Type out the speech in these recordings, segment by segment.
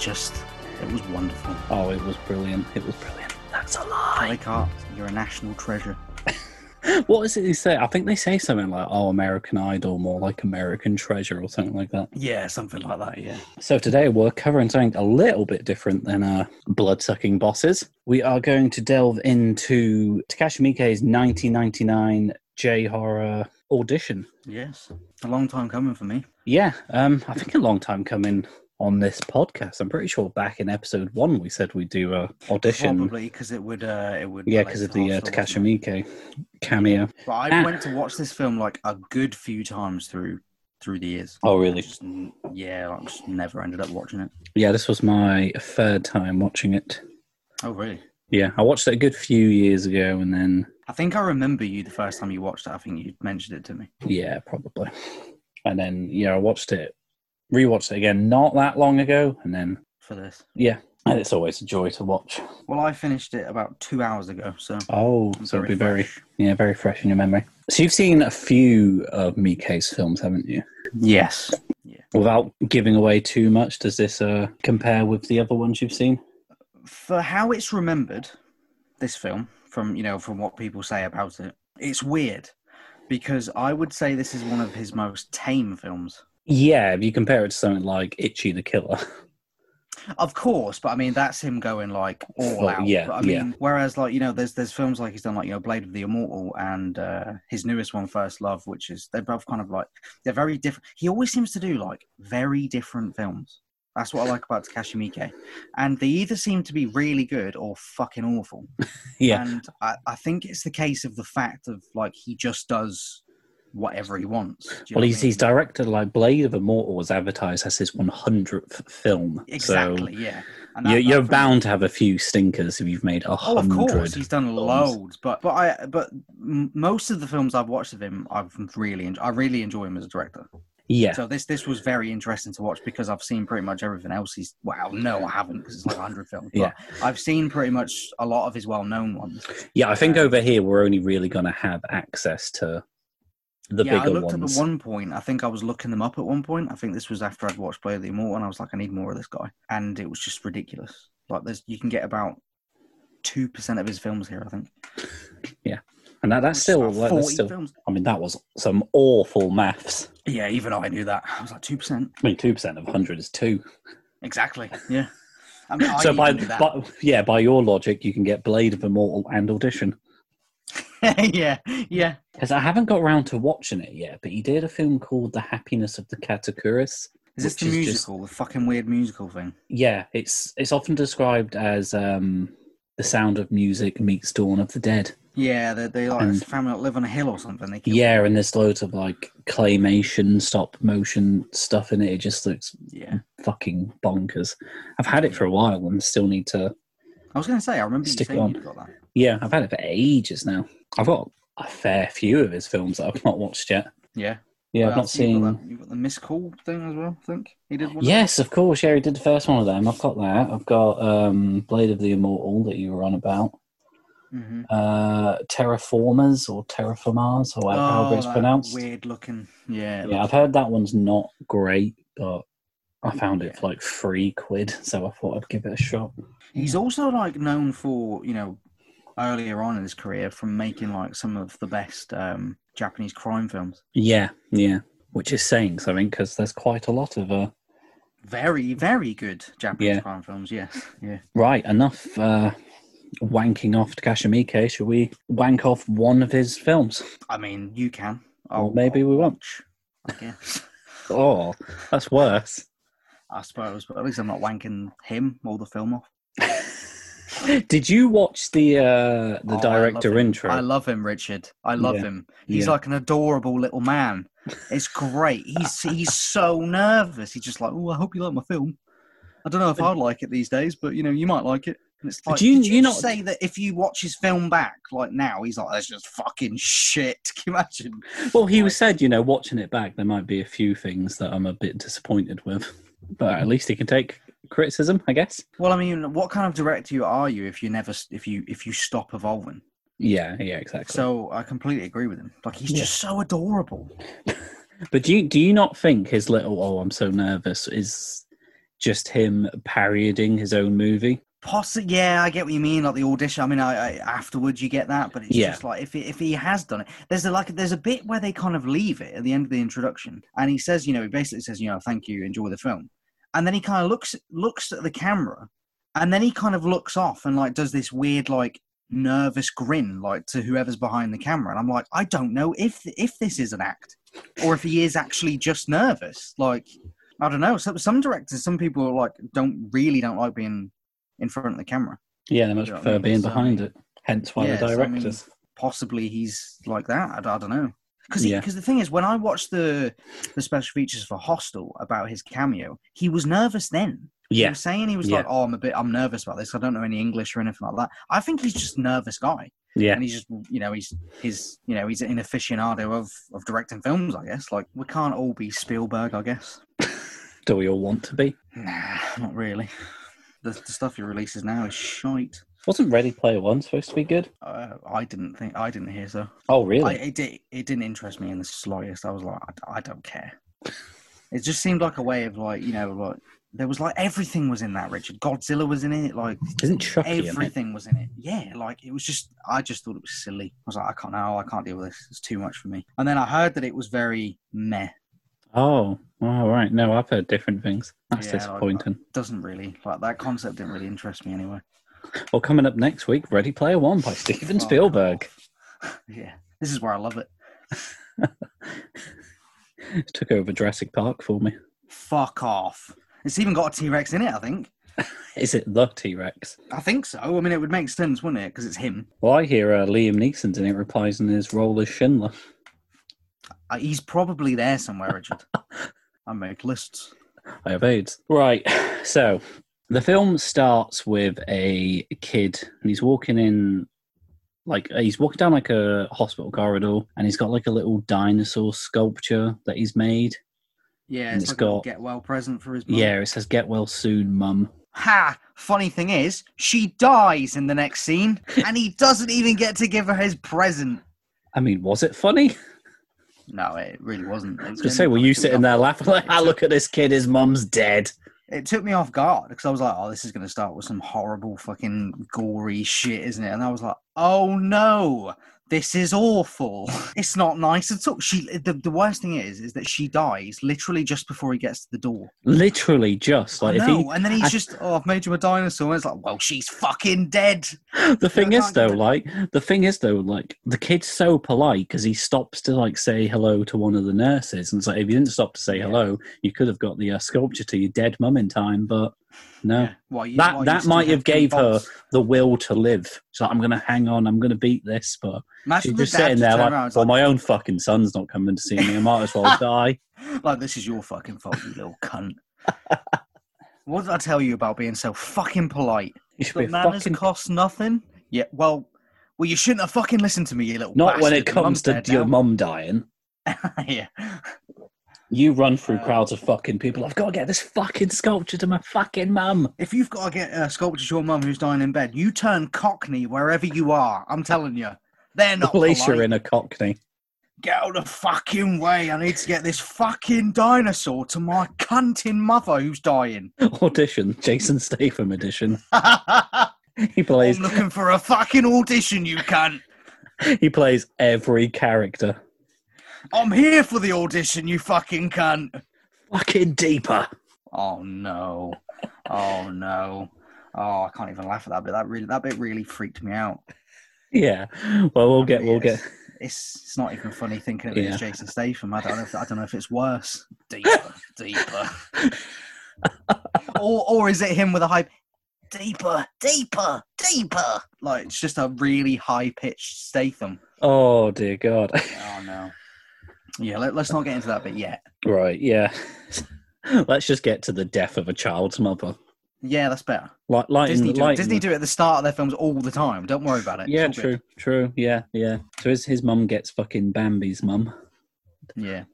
just, it was wonderful. Oh, it was brilliant. It was brilliant. That's a Kelly lie. Clarkson, you're a national treasure. What is it they say? I think they say something like, oh, American Idol, more like American Treasure or something like that. Yeah, something like that. Yeah. So today we're covering something a little bit different than uh, blood-sucking bosses. We are going to delve into Takashi Miike's 1999 J-horror audition. Yes. A long time coming for me. Yeah, um, I think a long time coming on this podcast. I'm pretty sure back in episode one we said we'd do a audition. Probably because it would, uh, it would. Yeah, because of the uh, Takashi? Miike cameo. But I Ah. went to watch this film like a good few times through through the years. Oh, really? Just, yeah, like just never ended up watching it. Yeah, this was my third time watching it. Oh, really? Yeah, I watched it a good few years ago, and then I think I remember you the first time you watched it. I think you mentioned it to me. yeah, probably, and then yeah, I watched it, rewatched it again not that long ago, and then for this. yeah, and it's always a joy to watch. Well, I finished it about two hours ago, so Oh, so it'll be very fresh. yeah, very fresh in your memory. So you've seen a few of Miike's films, haven't you? Yes. Without giving away too much, does this uh, compare with the other ones you've seen? For how it's remembered, this film from you know from what people say about it, it's weird because I would say this is one of his most tame films. Yeah, if you compare it to something like Ichi the Killer. Of course, but I mean that's him going like all Well, out. yeah, But I yeah. mean, whereas like you know, there's there's films like he's done like you know Blade of the Immortal and uh, his newest one, First Love, which is they're both kind of like they're very different. He always seems to do like very different films. That's what I like about Takashi Miike, and they either seem to be really good or fucking awful. yeah, And I, I think it's the case of the fact of like he just does whatever he wants. Do you know well, what I he's he's directed like Blade of Immortal was advertised as his 100th film. exactly yeah. And that- you're, you're bound to have a few stinkers if you've made a hundred. Oh, of course, he's done films. loads, but but I but most of the films I've watched of him, I've really enjoy, I really enjoy him as a director. Yeah, So this this was very interesting to watch because I've seen pretty much everything else he's. Well, no, I haven't because it's like hundred films. But Yeah. I've seen pretty much a lot of his well-known ones. yeah. I think uh, over here we're only really going to have access to the yeah, I looked ones. at one point. I think I was looking them up at one point. I think this was after I'd watched Blade of the Immortal, and I was like, I need more of this guy, and it was just ridiculous. Like, there's you can get about two percent of his films here. I think. Yeah, and that, that's still, like, that's 40 still. films. I mean, that was some awful maths. Yeah, even I knew that. I was like two percent. I mean, two percent of hundred is two. Exactly. Yeah. I mean, I so by, by yeah, by your logic, you can get Blade of Immortal and Audition. yeah, yeah. Because I haven't got around to watching it yet, but he did a film called The Happiness of the Katakuris. Is this the is just- musical, the fucking weird musical thing? Yeah, it's it's often described as um, the sound of music meets Dawn of the Dead. Yeah, they they like And- family that live on a hill or something. Yeah, and there's loads of like claymation, stop motion stuff in it. It just looks Yeah. fucking bonkers. I've had it for a while and still need to. I was gonna say, I remember Stick you saying on. you got that. Yeah, I've had it for ages now. I've got a fair few of his films that I've not watched yet. Yeah. Yeah, What I've not? You've got seen. You've got the Miss Cool thing as well. I think he did one. Yes, of course. Yeah, he did the first one of them. I've got that. I've got um, Blade of the Immortal that you were on about. Mm-hmm. Uh, Terraformers or Terraformars or however it's pronounced. Weird looking. Yeah. Yeah, I've heard that one's not great, but I found it Yeah. for like three quid, so I thought I'd give it a shot. He's also like known for you know earlier on in his career from making like some of the best um, Japanese crime films. Yeah, yeah, which is saying something because there's quite a lot of. Uh, Very, very good Japanese Yeah. crime films. Yes. Yeah. right, enough uh, wanking off Takashi Miike. Shall we wank off one of his films? I mean, you can. Or maybe we won't. watch. I guess. Oh, that's worse. I suppose, but at least I'm not wanking him or the film off. Did you watch the uh, the Oh, director him. intro? I love him, Richard. I love Yeah. him. He's Yeah. like an adorable little man. It's great. He's he's so nervous. He's just like, oh, I hope you like my film. I don't know if I'd like it these days, but you know, you might like it. And it's like, Do you- did you, you not- say that if you watch his film back, like now, he's like, that's just fucking shit. Can you imagine? Well, he was said, you know, watching it back, there might be a few things that I'm a bit disappointed with, but at least he can take criticism, I guess. Well, I mean, what kind of director you are you if you never, if you, if you stop evolving? Yeah, yeah, exactly. So I completely agree with him. Like he's Yeah. just so adorable. But do you do you not think his little "oh, I'm so nervous" is just him parodying his own movie? Possibly, yeah, I get what you mean. Like the audition. I mean, I, I afterwards you get that, but it's Yeah. just like if he, if he has done it, there's a, like there's a bit where they kind of leave it at the end of the introduction, and he says, you know, he basically says, you know, thank you, enjoy the film, and then he kind of looks looks at the camera, and then he kind of looks off and like does this weird like nervous grin like to whoever's behind the camera, and I'm like, I don't know if if this is an act or if he is actually just nervous. Like I don't know. Some some directors, some people like don't really don't like being in front of the camera. Yeah, they much You know what I prefer mean? being So, behind it. Hence why yeah, the so, I mean, directors. Possibly he's like that. I, I don't know. Because Yeah. because the thing is, when I watched the the special features for Hostel about his cameo, he was nervous then. He yeah, was saying he was Yeah. like, "Oh, I'm a bit, I'm nervous about this. I don't know any English or anything like that." I think he's just a nervous guy, yeah, and he's just, you know, he's he's, you know, he's an aficionado of of directing films. I guess. Like we can't all be Spielberg. I guess. Do we all want to be? Nah, not really. The, the stuff he releases now is shite. Wasn't Ready Player One supposed to be good? Uh, I didn't think I didn't hear so. Oh, I, really? it, did, it didn't interest me in the slightest. I was like, I, I don't care. It just seemed like a way of like, you know, like there was like everything was in that. Richard Godzilla was in it. Like Isn't Chucky in it? everything was in it. Yeah, like it was just. I just thought it was silly. I was like, I can't. No, I can't deal with this. It's too much for me. And then I heard that it was very meh. Oh, all right. No, I've heard different things. That's Yeah, like- disappointing. Doesn't really like that concept. Didn't really interest me anyway. Well, coming up next week, Ready Player One by Steven Oh, Spielberg. Yeah, this is where I love it. Took over Jurassic Park for me. Fuck off. It's even got a T Rex in it. I think. Is it the T Rex? I think so. I mean, it would make sense, wouldn't it? Because it's him. Well, I hear uh, Liam Neeson's in it reprising his role as Schindler. Uh, he's probably there somewhere, Richard. I make lists. I have AIDS. Right. So the film starts with a kid, and he's walking in, like he's walking down like a hospital corridor, and he's got like a little dinosaur sculpture that he's made. Yeah, it's, it's like a got- get well present for his mum. Yeah, it says "Get well soon, Mum." Ha! Funny thing is, she dies in the next scene, and he doesn't even get to give her his present. I mean, was it funny? No, it really wasn't. It, Just say, were you sitting there laughing like, "Ah, look at this kid, his mum's dead." It took me off guard because I was like, "Oh, this is going to start with some horrible, fucking gory shit, isn't it?" And I was like, "Oh no, this is awful. It's not nice at all." She, the, the worst thing is, is that she dies literally just before he gets to the door. Literally, just like if he. and then he's I- just, "Oh, I've made you a dinosaur." And it's like, "Well, she's fucking dead." The thing is, though, like the thing is, though, like the kid's so polite because he stops to like say hello to one of the nurses, and it's like if you didn't stop to say Yeah. hello, you could have got the uh, sculpture to your dead mum in time. But no, Yeah. Why, you- That- why that might have to gave her- the will to live. So I'm gonna hang on. I'm gonna beat this. But Imagine she's just sitting there like, around and was well, my own fucking son's not coming to see me. I might as well die. like, this is your fucking fault, you little cunt. what did I tell you about being so fucking polite? You should be But manners fucking. cost nothing. Yeah, well, well, you shouldn't have fucking listened to me, you little. Not when it comes to your mum dying. yeah, You run through crowds of fucking people. I've got to get this fucking sculpture to my fucking mum. if you've got to get a sculpture to your mum who's dying in bed, you turn Cockney wherever you are. I'm telling you, they're not. At least you're in a cockney. Get out of the fucking way! I need to get this fucking dinosaur to my cunting mother who's dying. Audition, Jason Statham edition. he I'm plays looking for a fucking audition, you cunt. he plays every character. I'm here for the audition, you fucking cunt. Fucking deeper. Oh no. Oh no. Oh, I can't even laugh at that bit. That really, that bit really freaked me out. Yeah. Well, we'll get we'll Yes. get It's it's not even funny thinking of it Yeah. as Jason Statham. I don't know. If, I don't know if it's worse. Deeper, deeper. or or is it him with a high? Deeper, deeper, deeper. Like it's just a really high pitched Statham. Oh dear God. Oh no. Yeah, let, let's not get into that bit yet. right. Yeah. Let's just get to the death of a child's mother. Yeah, that's better. Like, like Disney, do, like Disney do it at the start of their films all the time. Don't worry about it. Yeah, all good. true, true. Yeah, yeah. So his his mum gets fucking Bambi's mum. Yeah.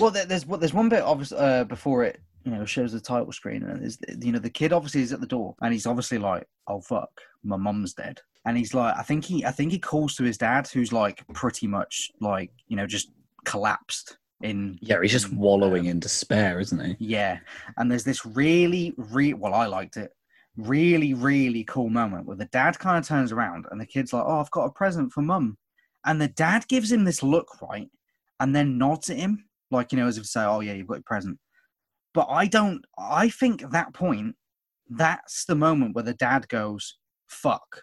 Well, there, there's there's one bit obviously uh, before it you know shows the title screen and there's you know the kid obviously is at the door and he's obviously like oh fuck my mum's dead and he's like, I think he, I think he calls to his dad, who's like pretty much like you know just collapsed in. Yeah, he's just wallowing um, in despair, isn't he? Yeah, and there's this really, re well, I liked it. Really, really cool moment where the dad kind of turns around and the kid's like, "Oh, I've got a present for mum," and the dad gives him this look, right, and then nods at him, like you know, as if to say, "Oh yeah, you've got your present." But I don't. I think at that point, that's the moment where the dad goes, "Fuck,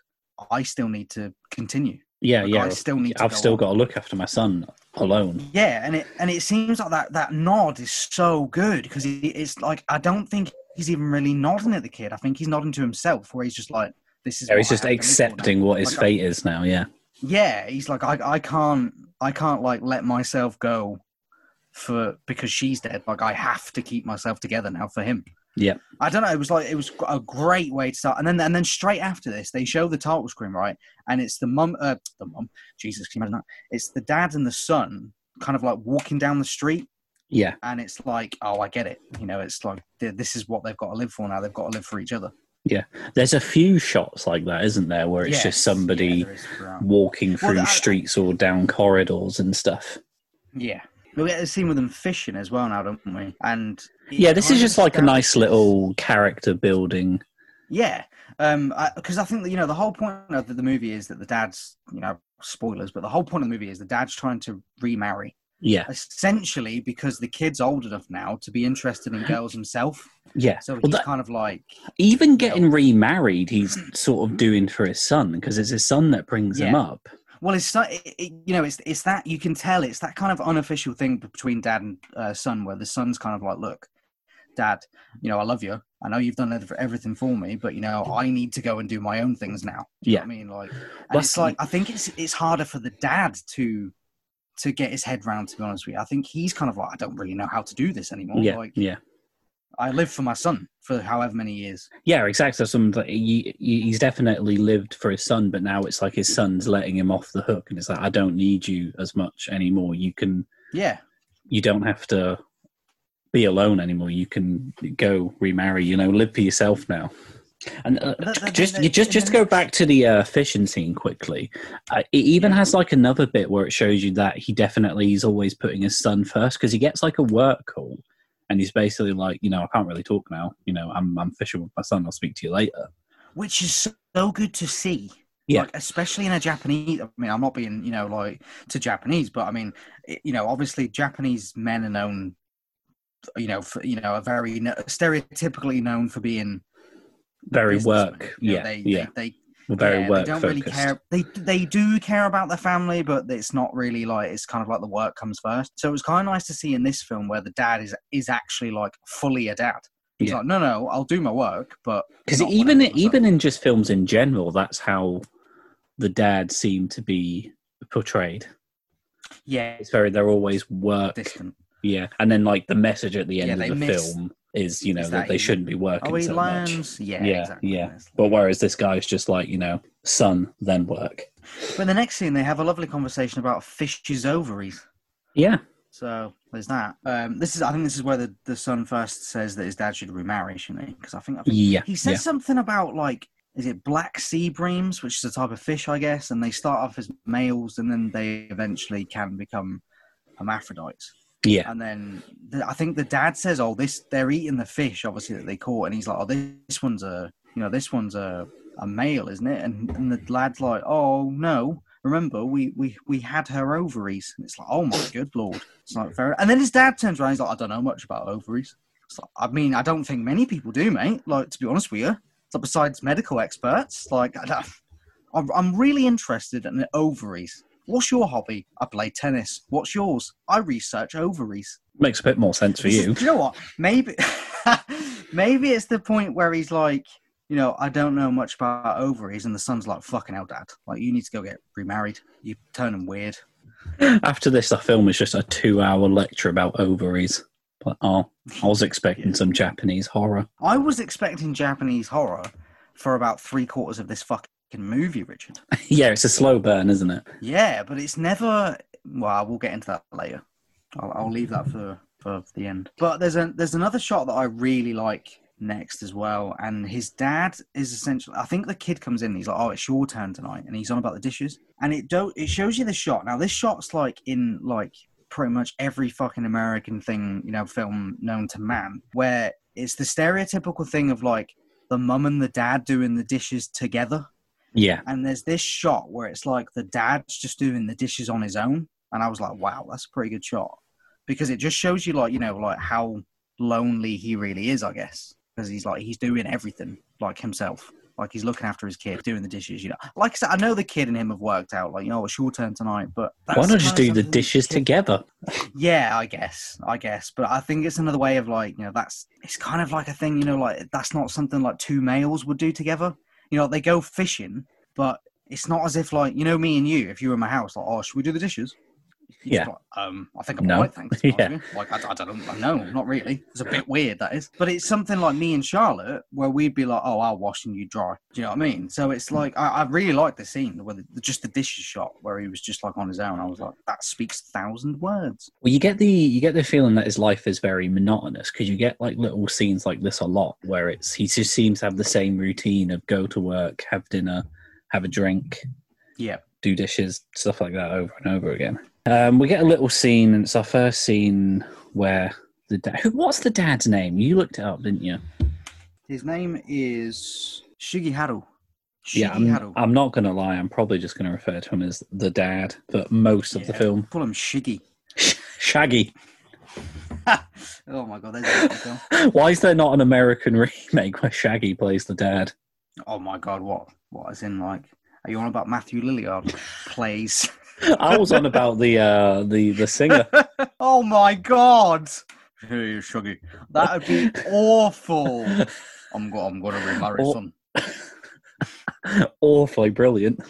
I still need to continue." Yeah, Like, yeah. I still need to I've go still on. got to look after my son alone. Yeah, and it and it seems like that that nod is so good because it's like I don't think he's even really nodding at the kid. I think he's nodding to himself, where he's just like, "This is." Yeah, he's just have to live for now." accepting what his Like, fate is now. Yeah. Yeah, he's like, I I can't I can't like let myself go for because she's dead. Like I have to keep myself together now for him. Yeah. I don't know. It was like it was a great way to start, and then and then straight after this, they show the title screen right, and it's the mum, uh, the mum. Jesus, can you imagine that? It's the dad and the son, kind of like walking down the street, Yeah. and it's like, oh, I get it. You know, it's like this is what they've got to live for now. They've got to live for each other. Yeah, there's a few shots like that, isn't there, where it's Yes, just somebody throughout. walking Well, through that- streets or down corridors and stuff. Yeah. We get a scene with them fishing as well now, don't we? And Yeah, this is just like a nice little character building. Yeah, um, because I, think that you know the whole point of the, the movie is that the dad's you know spoilers, but the whole point of the movie is the dad's trying to remarry, Yeah, essentially because the kid's old enough now to be interested in girls himself. yeah. So Well, he's that, kind of like, even getting remarried, he's sort of doing for his son because it's his son that brings him up. well, it's not, it, it- you know, it's it's that you can tell it's that kind of unofficial thing between dad and uh, son, where the son's kind of like, look, dad, you know, I love you. I know you've done everything for me, but you know, I need to go and do my own things now. Do Yeah. what I mean, like, it's like I think it's it's harder for the dad to to get his head round. To be honest with you, I think he's kind of like, I don't really know how to do this anymore. Yeah, Like, yeah, I live for my son for however many years. yeah. Exactly. Some he- he's definitely lived for his son, but now it's like his son's letting him off the hook, and it's like I don't need you as much anymore. You can, Yeah, you don't have to be alone anymore. You can go remarry. You know, live for yourself now. And uh, that- that- just that- you just just go back to the uh, fishing scene quickly. Uh, it even has like another bit where it shows you that he definitely is always putting his son first because he gets like a work call and he's basically like, you know, I can't really talk now. You know, I'm I'm fishing with my son. I'll speak to you later. which is so good to see. Yeah. Like, especially in a Japanese. I mean, I'm not being, you know, like to Japanese, but I mean, you know, obviously Japanese men are known, you know, for, you know, are very no- stereotypically known for being Very work. You know, yeah, they, yeah. They, they, Well, very yeah, work they don't focused. really care. They they do care about their family, but it's not really like it's kind of like the work comes first. So it was kind of nice to see in this film where the dad is is actually like fully a dad. He's Yeah. like, no, no, I'll do my work, but Because even I'm with my son." even in just films in general, that's how the dad seem to be portrayed. yeah, It's very they're always work. distant. Yeah, and then like the message at the end they of the miss- film is you know is that, that they he- shouldn't be working Oh, he so much. lands. Yeah, Yeah, exactly. yeah. But whereas this guy's just like you know, son then work. But in the next scene, they have a lovely conversation about fish's ovaries. Yeah, So there's that. Um, this is, I think, this is where the, the son first says that his dad should remarry, shouldn't he? Because I think, I think yeah, he says yeah. something about like, is it black sea breams, which is a type of fish, I guess, and they start off as males and then they eventually can become hermaphrodites. Yeah, And then I think the dad says, "Oh, this they're eating the fish, obviously that they caught," and he's like, "Oh, this, this one's a, you know, this one's a, a male, isn't it?" And, and the lad's like, "Oh no, remember we we we had her ovaries." And it's like, "Oh my good lord!" It's like fair. And then his dad turns around, he's like, "I don't know much about ovaries." Like, I mean, I don't think many people do, mate. Like to be honest with you, so besides medical experts, like I I'm, I'm really interested in ovaries. What's your hobby? I play tennis. What's yours? I research ovaries. makes a bit more sense for you. do you know what? Maybe, maybe it's the point where he's like, you know, I don't know much about ovaries, and the son's like, "Fucking hell, dad! Like, you need to go get remarried. You turn him weird." After this, the film is just a two-hour lecture about ovaries. But oh, I was expecting Yeah. some Japanese horror. I was expecting Japanese horror for about three quarters of this fucking movie, Richard. yeah, it's a slow burn, isn't it? Yeah, but it's never. Well, we'll get into that later. I'll, I'll leave that for for the end. But there's a there's another shot that I really like next as well, and his dad is essentially. I think the kid comes in. He's like, "Oh, it's your turn tonight," and he's on about the dishes, and it don't it shows you the shot. Now this shot's like in like pretty much every fucking American thing you know film known to man, where it's the stereotypical thing of like the mum and the dad doing the dishes together. Yeah. And there's this shot where it's like the dad's just doing the dishes on his own. And I was like, wow, that's a pretty good shot. Because it just shows you like, you know, like how lonely he really is, I guess. Because he's like he's doing everything like himself. Like he's looking after his kid, doing the dishes, you know. Like I said, I know the kid and him have worked out, like, you know, it's your turn tonight, but Why not just do the dishes kid- together? yeah, I guess, I guess, but I think it's another way of like, you know, that's it's kind of like a thing, you know, like that's not something like two males would do together. You know, they go fishing, but it's not as if like, you know, me and you, if you were in my house, like, oh, should we do the dishes? Yeah. like, um, I think I'm No. alright, thanks. Yeah. honest with you. Like, I, I don't know, No, not really. It's a bit weird, that is. But it's something like me and Charlotte, where we'd be like, oh, I'll wash and you dry. Do you know what I mean? So it's like, I, I really like the scene where the, just the dishes shot, where he was just like on his own. I was like, that speaks a thousand words. Well, you get the you get the feeling that his life is very monotonous because you get like little scenes like this a lot where it's he just seems to have the same routine of go to work, have dinner, have a drink, Yeah. do dishes, stuff like that over and over again. Um, we get a little scene, and it's our first scene where the dad. Who? What's the dad's name? You looked it up, didn't you? His name is Shigeharu. Yeah, I'm, I'm not going to lie. I'm probably just going to refer to him as the dad for most of the film. Call him Shiggy. Shaggy. oh my god, there's film. Why is there not an American remake where Shaggy plays the dad? Oh my god, what? What is in like? Are you on about Matthew Lillard plays? I was on about the uh, the the singer. oh my god! Hey, Shuggy, that would be awful. I'm go- I'm going to remarry Or- son. Awfully brilliant.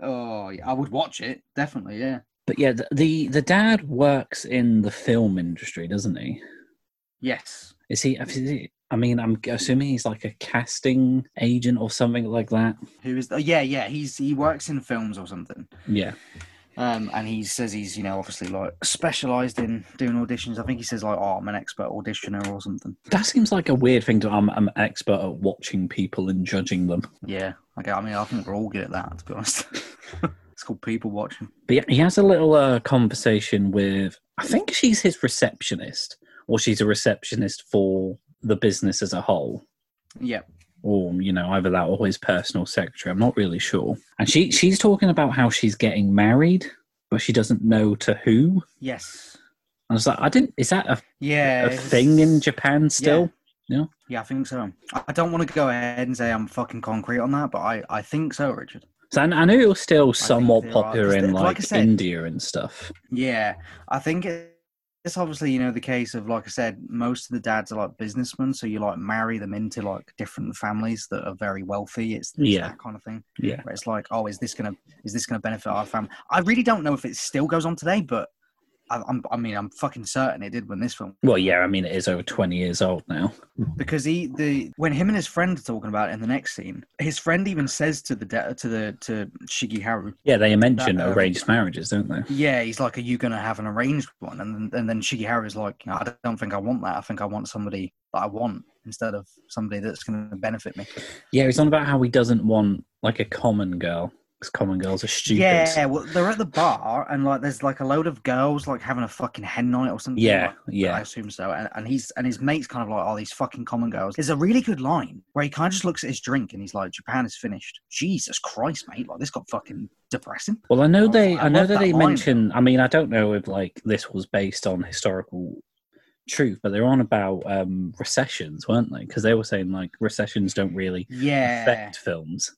Oh, yeah, I would watch it definitely. Yeah. But yeah, the, the the dad works in the film industry, doesn't he? Yes. Is he? is he- I mean, I'm assuming he's like a casting agent or something like that. Who is? The, yeah, yeah. He's he works in films or something. Yeah. Um, and he says he's, you know, obviously like specialized in doing auditions. I think he says like, "Oh, I'm an expert auditioner" or something. That seems like a weird thing to. I'm, I'm an expert at watching people and judging them. Yeah, okay. I mean, I think we're all good at that, to be honest. it's called people watching. But yeah, he has a little uh, conversation with. I think she's his receptionist, or she's a receptionist for the business as a whole. Yeah, or you know either that or his personal secretary i'm not really sure. And she she's talking about how she's getting married but she doesn't know to who. Yes, i was like i didn't is that a, yeah. a thing in japan still? Yeah, I think so. I don't want to go ahead and say I'm fucking concrete on that, but I, I think so, Richard. so I, I knew it was still somewhat popular in like, like said- india and stuff. Yeah, I think it- it's obviously you know the case of like I said, most of the dads are like businessmen, so you like marry them into like different families that are very wealthy. It's, it's Yeah. that kind of thing. yeah Where it's like, oh, is this gonna is this gonna benefit our family? I really don't know if it still goes on today, but I, I'm I mean I'm fucking certain it did when this film well yeah i mean it is over 20 years old now because he the when him and his friend are talking about it in the next scene, his friend even says to the de- to the to Shigeharu, yeah they mention That, uh, arranged marriages don't they yeah, he's like, are you gonna have an arranged one? And then and then is like, I don't think I want that. I think I want somebody that I want instead of somebody that's gonna benefit me. yeah he's on about how he doesn't want like a common girl because common girls are stupid Yeah, well, they're at the bar and like there's like a load of girls like having a fucking hen night or something. Yeah, like- yeah. I assume so. And, and he's and his mate's kind of like, oh, these fucking common girls. There's a really good line where he kind of just looks at his drink and he's like, Japan is finished. Jesus Christ, mate! Like this got fucking depressing. Well, I know Oh, they. I I know that that they mention. I mean, I don't know if like this was based on historical truth, but they're on about um recessions, weren't they? Because they were saying like recessions don't really Yeah. affect films.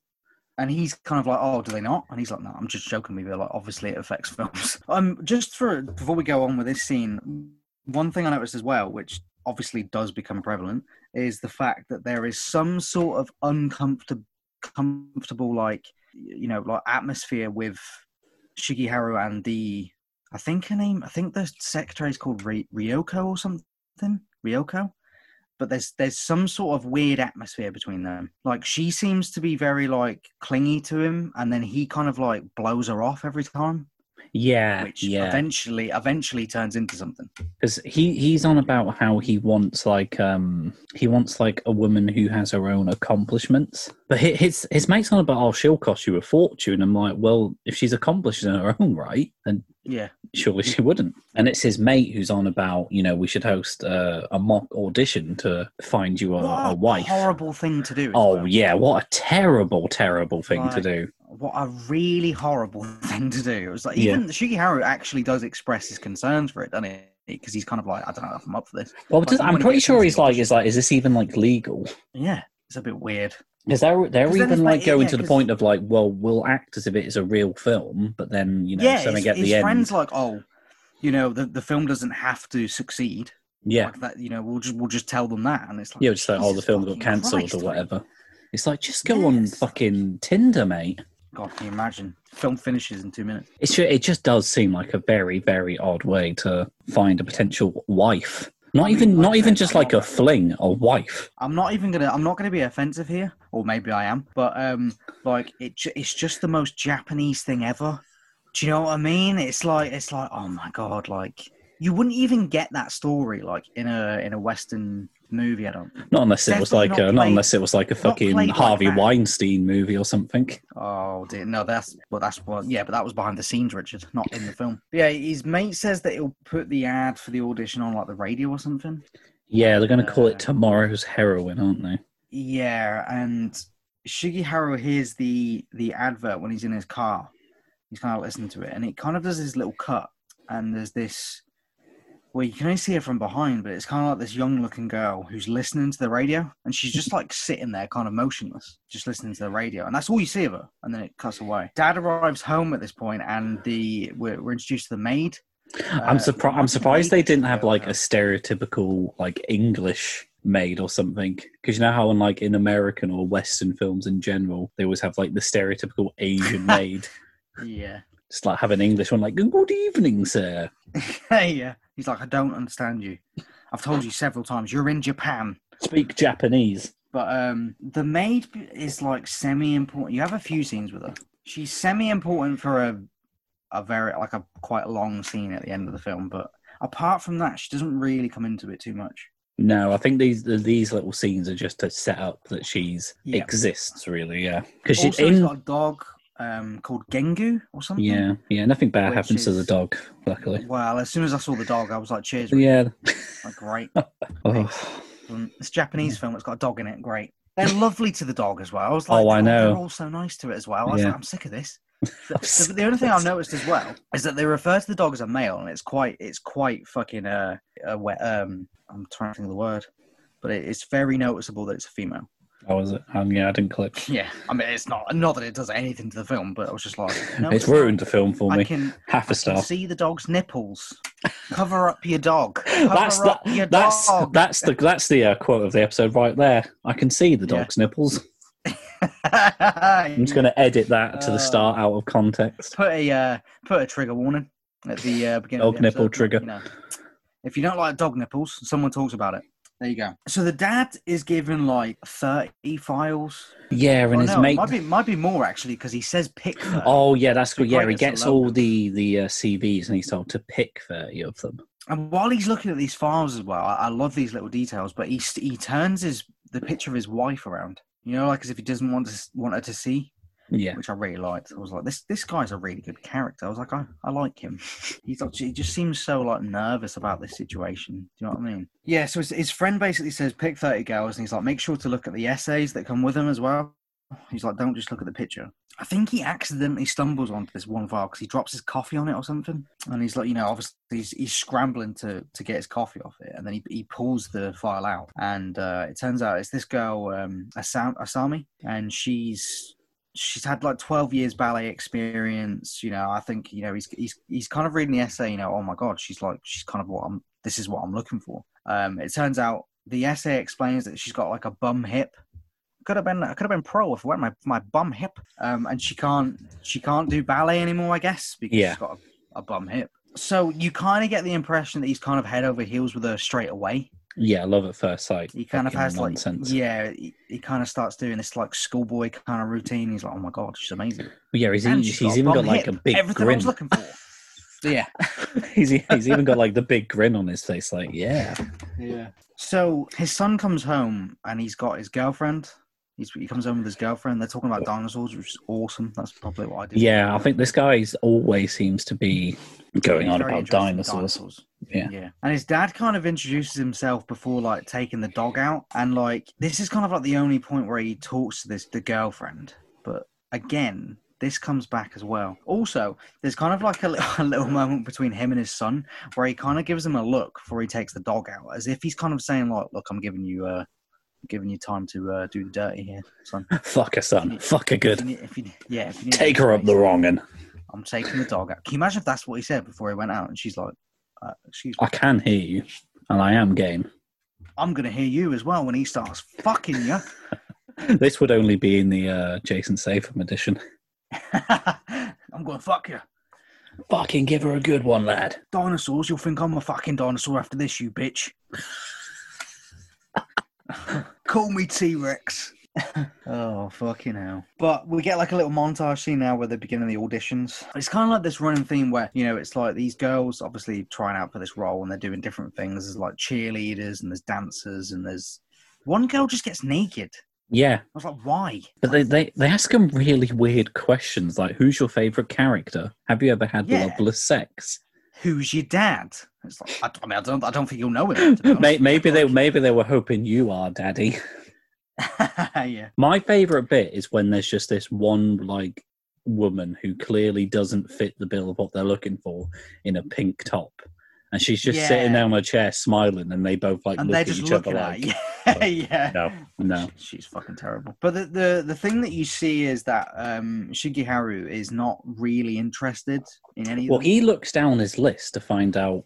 And he's kind of like, oh, do they not? And he's like, no, I'm just joking you. Like, obviously, it affects films. Um, just for before we go on with this scene, one thing I noticed as well, which obviously does become prevalent, is the fact that there is some sort of uncomfortable, comfortable, like you know, like atmosphere with Shigeharu and the, I think her name, I think the secretary is called Ry- Ryoko or something. Ryoko but there's there's some sort of weird atmosphere between them. Like she seems to be very like clingy to him, and then he kind of like blows her off every time. Yeah, which yeah. eventually eventually turns into something. because he he's on about how he wants like um he wants like a woman who has her own accomplishments but hi- his his mate's on about oh she'll cost you a fortune i'm like well if she's accomplished in her own right then Yeah, surely she wouldn't and it's his mate who's on about you know we should host uh, a mock audition to find you a, what a wife horrible thing to do. oh well. yeah what a terrible terrible thing to do what a really horrible thing to do. It was like Yeah. even Shigeharu actually does express his concerns for it, doesn't he? Because he's kind of like, I don't know if I'm up for this. well Like, i'm pretty sure he's like is like is this even like legal Yeah, it's a bit weird. Because they're they're even like like- going yeah, to the point of like, well, we'll act as if it is a real film, but then you know, yeah, so they get his the end. friends like, oh, you know, the, the film doesn't have to succeed. yeah, Like that, you know, we'll just we'll just tell them that, and it's like, yeah, just like, oh, the film got cancelled or like, whatever. It's like just go on fucking Tinder, mate. God, can you imagine? Film finishes in two minutes. It's ju- it just does seem like a very very odd way to find a potential wife. Not even not even just like a fling, a wife. I'm not even gonna. I'm not gonna be offensive here, or maybe I am. But um, like it, it's just the most Japanese thing ever. Do you know what I mean? It's like it's like oh my god, like you wouldn't even get that story like in a in a Western movie. I don't. think. Not unless it was like not a, not unless it was like a fucking played like Harvey. Weinstein movie or something. Oh dear, no, that's well, that's what. Yeah, but that was behind the scenes, Richard, not in the film. Yeah, his mate says that he'll put the ad for the audition on like the radio or something. Yeah, they're going to call Uh, it tomorrow's heroine, aren't they? Yeah, and Shigeharu hears the the advert when he's in his car. He's kind of listening to it, and it kind of does this little cut, and there's this. Well, you can only see her from behind, but it's kind of like this young-looking girl who's listening to the radio, and she's just like sitting there, kind of motionless, just listening to the radio, and that's all you see of her. And then it cuts away. Dad arrives home at this point, and the we're, we're introduced to the maid. I'm Uh, surprised. I'm surprised they didn't have like a stereotypical like English maid or something. Because you know how in like in American or Western films in general, they always have like the stereotypical Asian maid. Yeah, Just like have an English one, like "Good evening, sir." yeah. He's like, I don't understand you. I've told you several times. You're in Japan. Speak Japanese. But um, the maid is like semi important. You have a few scenes with her. She's semi important for a a very like a quite long scene at the end of the film. But apart from that, she doesn't really come into it too much. No, I think these these little scenes are just to set up that she's Yeah. exists. Really, yeah. Because she's in. got a dog um, called Gengu or something. Yeah, yeah. Nothing bad happens to the dog, luckily. Well, as soon as I saw the dog, I was like, "Cheers!" Yeah. Like, great. Oh. Um, It's a Japanese film. It's got a dog in it. Great. They're lovely to the dog as well. I was like, Oh, I know. They're all so nice to it as well. I was Yeah. like, I'm sick of this. The, the- only thing I've noticed as well is that they refer to the dog as a male, and it's quite, it's quite fucking uh, uh we- um, I'm trying to think of the word, but it, it's very noticeable that it's a female. How was it? Um, yeah, I didn't click. Yeah, I mean, it's not not that it does anything to the film, but I was just like, no, it's not. ruined the film for I me. can, Half a I can star. see the dog's nipples. Cover up your dog. Cover That's up that, your that's dog. that's the that's the uh, quote of the episode right there. I can see the Yeah. dog's nipples. I'm just going to edit that to the Uh, start out of context. put a uh, put a trigger warning at the uh, beginning. Dog of the nipple episode, trigger. You know. If you don't like dog nipples, someone talks about it. There you go. So the dad is given like thirty files. Yeah, and Oh, his no, mate. might be might be more actually because he says pick. 30. Oh yeah, that's good. Yeah, he great, it's a gets all the the uh, CVs and he's told to pick thirty of them. And while he's looking at these files as well, I, I love these little details. But he he turns his the picture of his wife around. You know, like as if he doesn't want to want her to see. Yeah, which I really liked. I was like, this this guy's a really good character. I was like, I, I like him. He's actually, he just seems so like nervous about this situation. Do you know what I mean? Yeah. So his, his friend basically says pick thirty girls, and he's like, make sure to look at the essays that come with them as well. He's like, don't just look at the picture. I think he accidentally stumbles onto this one file because he drops his coffee on it or something, and he's like, you know, obviously he's, he's scrambling to to get his coffee off it, and then he he pulls the file out, and uh, it turns out it's this girl, um, Asami, and she's she's had like 12 years ballet experience you know i think you know he's he's he's kind of reading the essay you know oh my god she's like she's kind of what i'm this is what i'm looking for. Um it turns out the essay explains that she's got like a bum hip. Could have been I could have been pro if I went my my bum hip. Um and she can't she can't do ballet anymore i guess because Yeah. she's got a, a bum hip. So you kind of get the impression that he's kind of head over heels with her straight away yeah, love at first sight. he kind of has nonsense. like yeah he, he kind of starts doing this like schoolboy kind of routine he's like oh my god she's amazing yeah, he's, and he's, she's got even got like hip. a big everything I grin. was looking for Yeah. he's he's even got like the big grin on his face, like yeah. Yeah. So his son comes home and he's got his girlfriend. He's, he comes home with his girlfriend. They're talking about dinosaurs, which is awesome. That's probably what I do. Yeah, I think this guy always seems to be going He's on about in dinosaurs. Yeah. Yeah. And his dad kind of introduces himself before like taking the dog out. And like this is kind of like the only point where he talks to this the girlfriend. But again, this comes back as well. Also, there's kind of like a little, a little moment between him and his son where he kind of gives him a look before he takes the dog out, as if he's kind of saying like, "Look, I'm giving you, uh, giving you time to uh, do the dirty here, son. Fuck a son. Fuck a If good. you need, if you, yeah, if you Take her up the wrong end. I'm taking the dog out. Can you imagine if that's what he said before he went out? And she's like, uh, "Excuse me, I can hear you, and I am game. I'm gonna hear you as well when he starts fucking you." This would only be in the uh, Jason Statham edition. I'm going to fuck you. Fucking give her a good one, lad. Dinosaurs, you'll think I'm a fucking dinosaur after this, you bitch. Call me T Rex. oh, fucking hell. But we get like a little montage scene now where they're beginning the auditions. It's kind of like this running theme where, you know, it's like these girls obviously trying out for this role and they're doing different things. There's like cheerleaders and there's dancers and there's one girl just gets naked. Yeah, I was like, why? but they, they, they ask them really weird questions like, who's your favourite character? Have you ever had Yeah. loveless sex? Who's your dad? It's like, I, I mean, I don't, I don't think you'll know him. to be honest. May- Maybe they maybe they were hoping you are daddy. yeah. My favorite bit is when there's just this one like woman who clearly doesn't fit the bill of what they're looking for in a pink top, and she's just sitting there on a chair smiling, and they both like and look they're at just each other at like. Yeah, yeah. no, no. She's fucking terrible. But the, the the thing that you see is that um, Shigeharu is not really interested in any. Well, he looks down his list to find out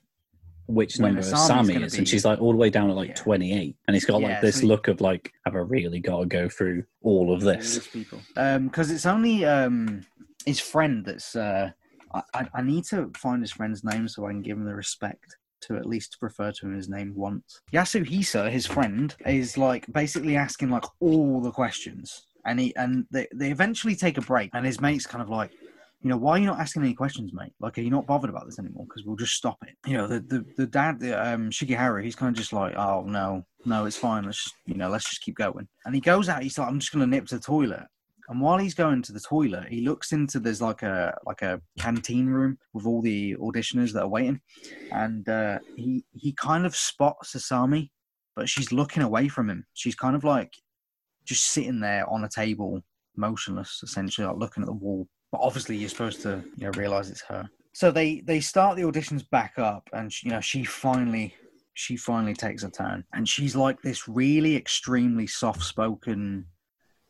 which When number Asami's is, be- and she's like all the way down at like Yeah. 28, and he's got Yeah, like this so look of like, have I really got to go through all of this? People. Um, because it's only um his friend that's uh. I, I need to find his friend's name so I can give him the respect to at least refer to him his name once. Yasuhisa, his friend, is like basically asking like all the questions, and he and they they eventually take a break, and his mate's kind of like. You know, why are you not asking any questions, mate? Like, are you not bothered about this anymore? Because we'll just stop it. You know, the the, the dad, the, um, Shigeharu, he's kind of just like, oh no, no, it's fine. Let's just, you know, let's just keep going. And he goes out. He's like, I'm just gonna nip to the toilet. And while he's going to the toilet, he looks into there's like a like a canteen room with all the auditioners that are waiting, and uh, he he kind of spots Asami, but she's looking away from him. She's kind of like just sitting there on a table, motionless, essentially, like looking at the wall. But obviously, you're supposed to you know realize it's her. So they they start the auditions back up, and she, you know she finally she finally takes a turn, and she's like this really extremely soft spoken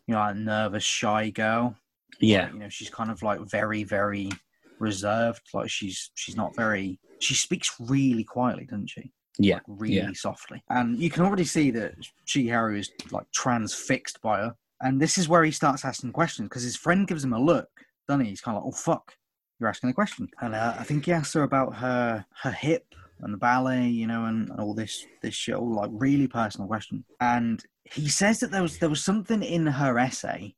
you know, like nervous, shy girl. Yeah, You know, she's kind of like very, very reserved. Like she's she's not very. She speaks really quietly, doesn't she? yeah, Like, really yeah. softly, and you can already see that Shigeharu is like transfixed by her. And this is where he starts asking questions because his friend gives him a look, doesn't he? He's kind of like, "Oh fuck, you're asking a question." And uh, I think he asked her about her her hip and the ballet, you know, and, and all this this shit, all like really personal question. And he says that there was there was something in her essay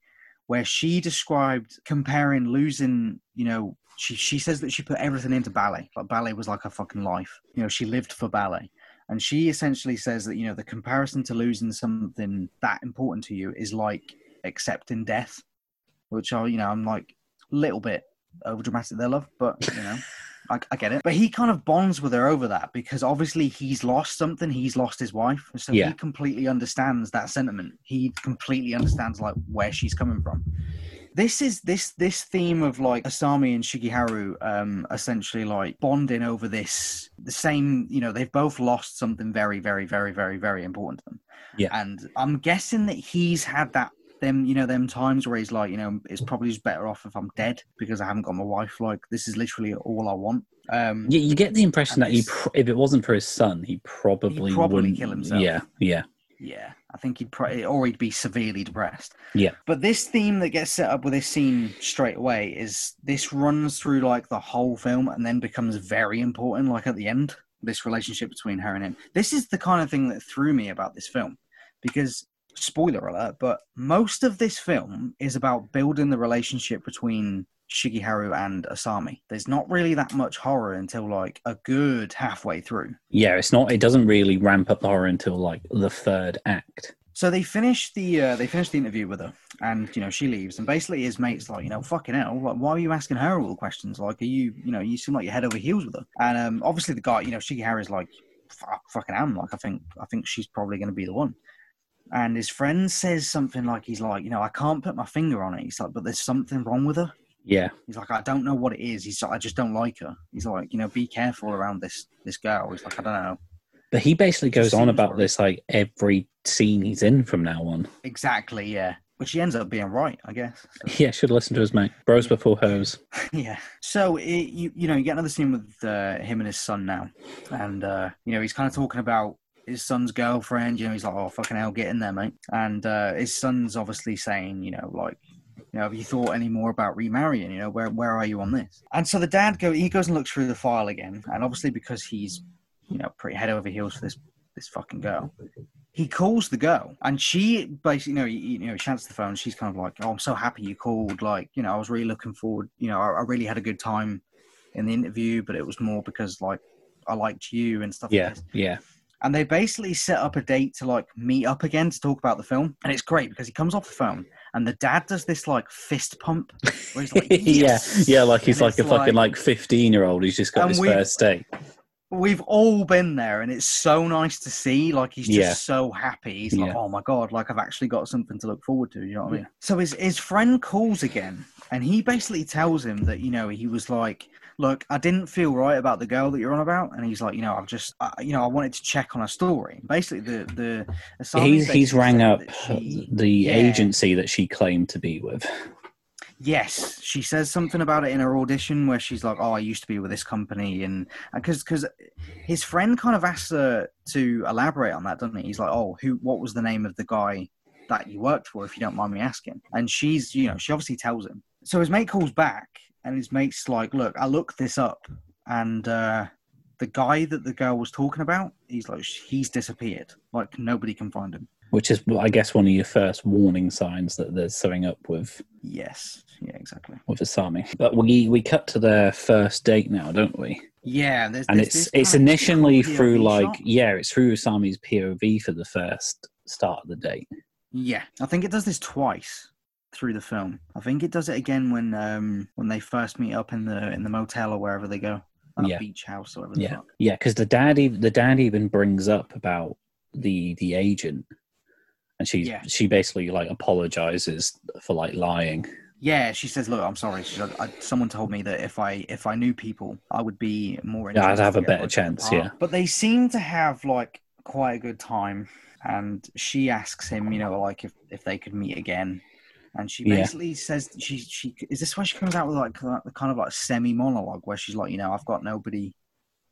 where she described comparing losing, you know, she she says that she put everything into ballet. Like ballet was like her fucking life. You know, she lived for ballet. And she essentially says that, you know, the comparison to losing something that important to you is like accepting death. Which I, you know, I'm like a little bit over dramatic there, love, but you know. I, I get it, but he kind of bonds with her over that because obviously he's lost something. He's lost his wife, so Yeah. he completely understands that sentiment. He completely understands like where she's coming from. This is this this theme of like Asami and Shigeharu um essentially like bonding over this the same you know they've both lost something very very very very very important to them. Yeah. And I'm guessing that he's had that them you know them times where he's like you know it's probably just better off if I'm dead because I haven't got my wife like this is literally all I want. Um You, you get the impression that he, pr- if it wasn't for his son, he probably probably wouldn't kill himself. Yeah, yeah, Yeah, I think he'd probably, or he'd be severely depressed. Yeah. But this theme that gets set up with this scene straight away is this runs through like the whole film and then becomes very important, like at the end. This relationship between her and him. This is the kind of thing that threw me about this film, because spoiler alert, but most of this film is about building the relationship between Shigeharu and Asami. There's not really that much horror until like a good halfway through. Yeah, it's not. It doesn't really ramp up the horror until like the third act. So they finish the uh, they finish the interview with her, and you know she leaves, and basically his mate's like, you know, fucking hell, like why are you asking her all the questions? Like, are you, you know, you seem like you're head over heels with her, and um, obviously the guy, you know, Shigeharu is like, fuck, fucking am, like I think I think she's probably going to be the one. And his friend says something like, he's like, you know, I can't put my finger on it. He's like, but there's something wrong with her. Yeah, He's like, I don't know what it is. He's like, I just don't like her. He's like, you know, be careful around this this girl. He's like, I don't know. but he basically goes on about this like every scene he's in from now on. Exactly, yeah. But she ends up being right, I guess. So- Yeah, should listen to his mate. Bros before hoes. yeah. So it, you you know you get another scene with uh, him and his son now, and uh, you know he's kind of talking about his son's girlfriend. You know he's like, oh fucking hell, get in there, mate. And uh, his son's obviously saying, you know, like. You know, have you thought any more about remarrying? You know, where where are you on this? And so the dad go, he goes and looks through the file again, and obviously because he's, you know, pretty head over heels for this this fucking girl, he calls the girl, and she basically, you know, you, you know, answers the phone. She's kind of like, "Oh, I'm so happy you called. Like, you know, I was really looking forward. You know, I, I really had a good time in the interview, but it was more because like I liked you and stuff. Yeah, Like this. yeah. And they basically set up a date to like meet up again to talk about the film, and it's great because he comes off the phone, and the dad does this like fist pump, where he's like, yeah, "Yes!" yeah, like he's And like a fucking like fifteen year old he's just got his first date. we've all been there and it's so nice to see like he's just Yeah. so happy he's like Yeah. oh my god like i've actually got something to look forward to you know what i mean so his, his friend calls again and he basically tells him that you know he was like look i didn't feel right about the girl that you're on about and he's like you know i've just uh, you know i wanted to check on her story basically the the He's he's rang up she- the yeah. agency that she claimed to be with. Yes, she says something about it in her audition where she's like, "Oh, I used to be with this company," and because because his friend kind of asks her to elaborate on that, doesn't he? He's like, "Oh, who? What was the name of the guy that you worked for, if you don't mind me asking?" And she's, you know, she obviously tells him. So his mate calls back, and his mate's like, "Look, I looked this up, and uh, the guy that the girl was talking about, he's like, he's disappeared. Like nobody can find him." Which is, I guess, one of your first warning signs that there's something up with Yes, yeah, exactly. with Asami. But we we cut to their first date now, don't we? Yeah, there's, And there's it's it's initially through like shot. yeah, it's through Asami's POV for the first start of the date. Yeah, I think it does this twice through the film. I think it does it again when um when they first meet up in the in the motel or wherever they go, Yeah. beach house or whatever. Yeah, yeah, because the dad ev- the dad even brings up about the the agent, and she Yeah. she basically like apologizes for like lying. yeah. She says, "Look, I'm sorry." She's like, I, "Someone told me that if I if I knew people, I would be more." Yeah, I'd have a better chance, yeah. But they seem to have like quite a good time, and she asks him, you know, like if if they could meet again. And she Yeah. basically says she she is this why she comes out with like the kind of like semi monologue where she's like you know I've got nobody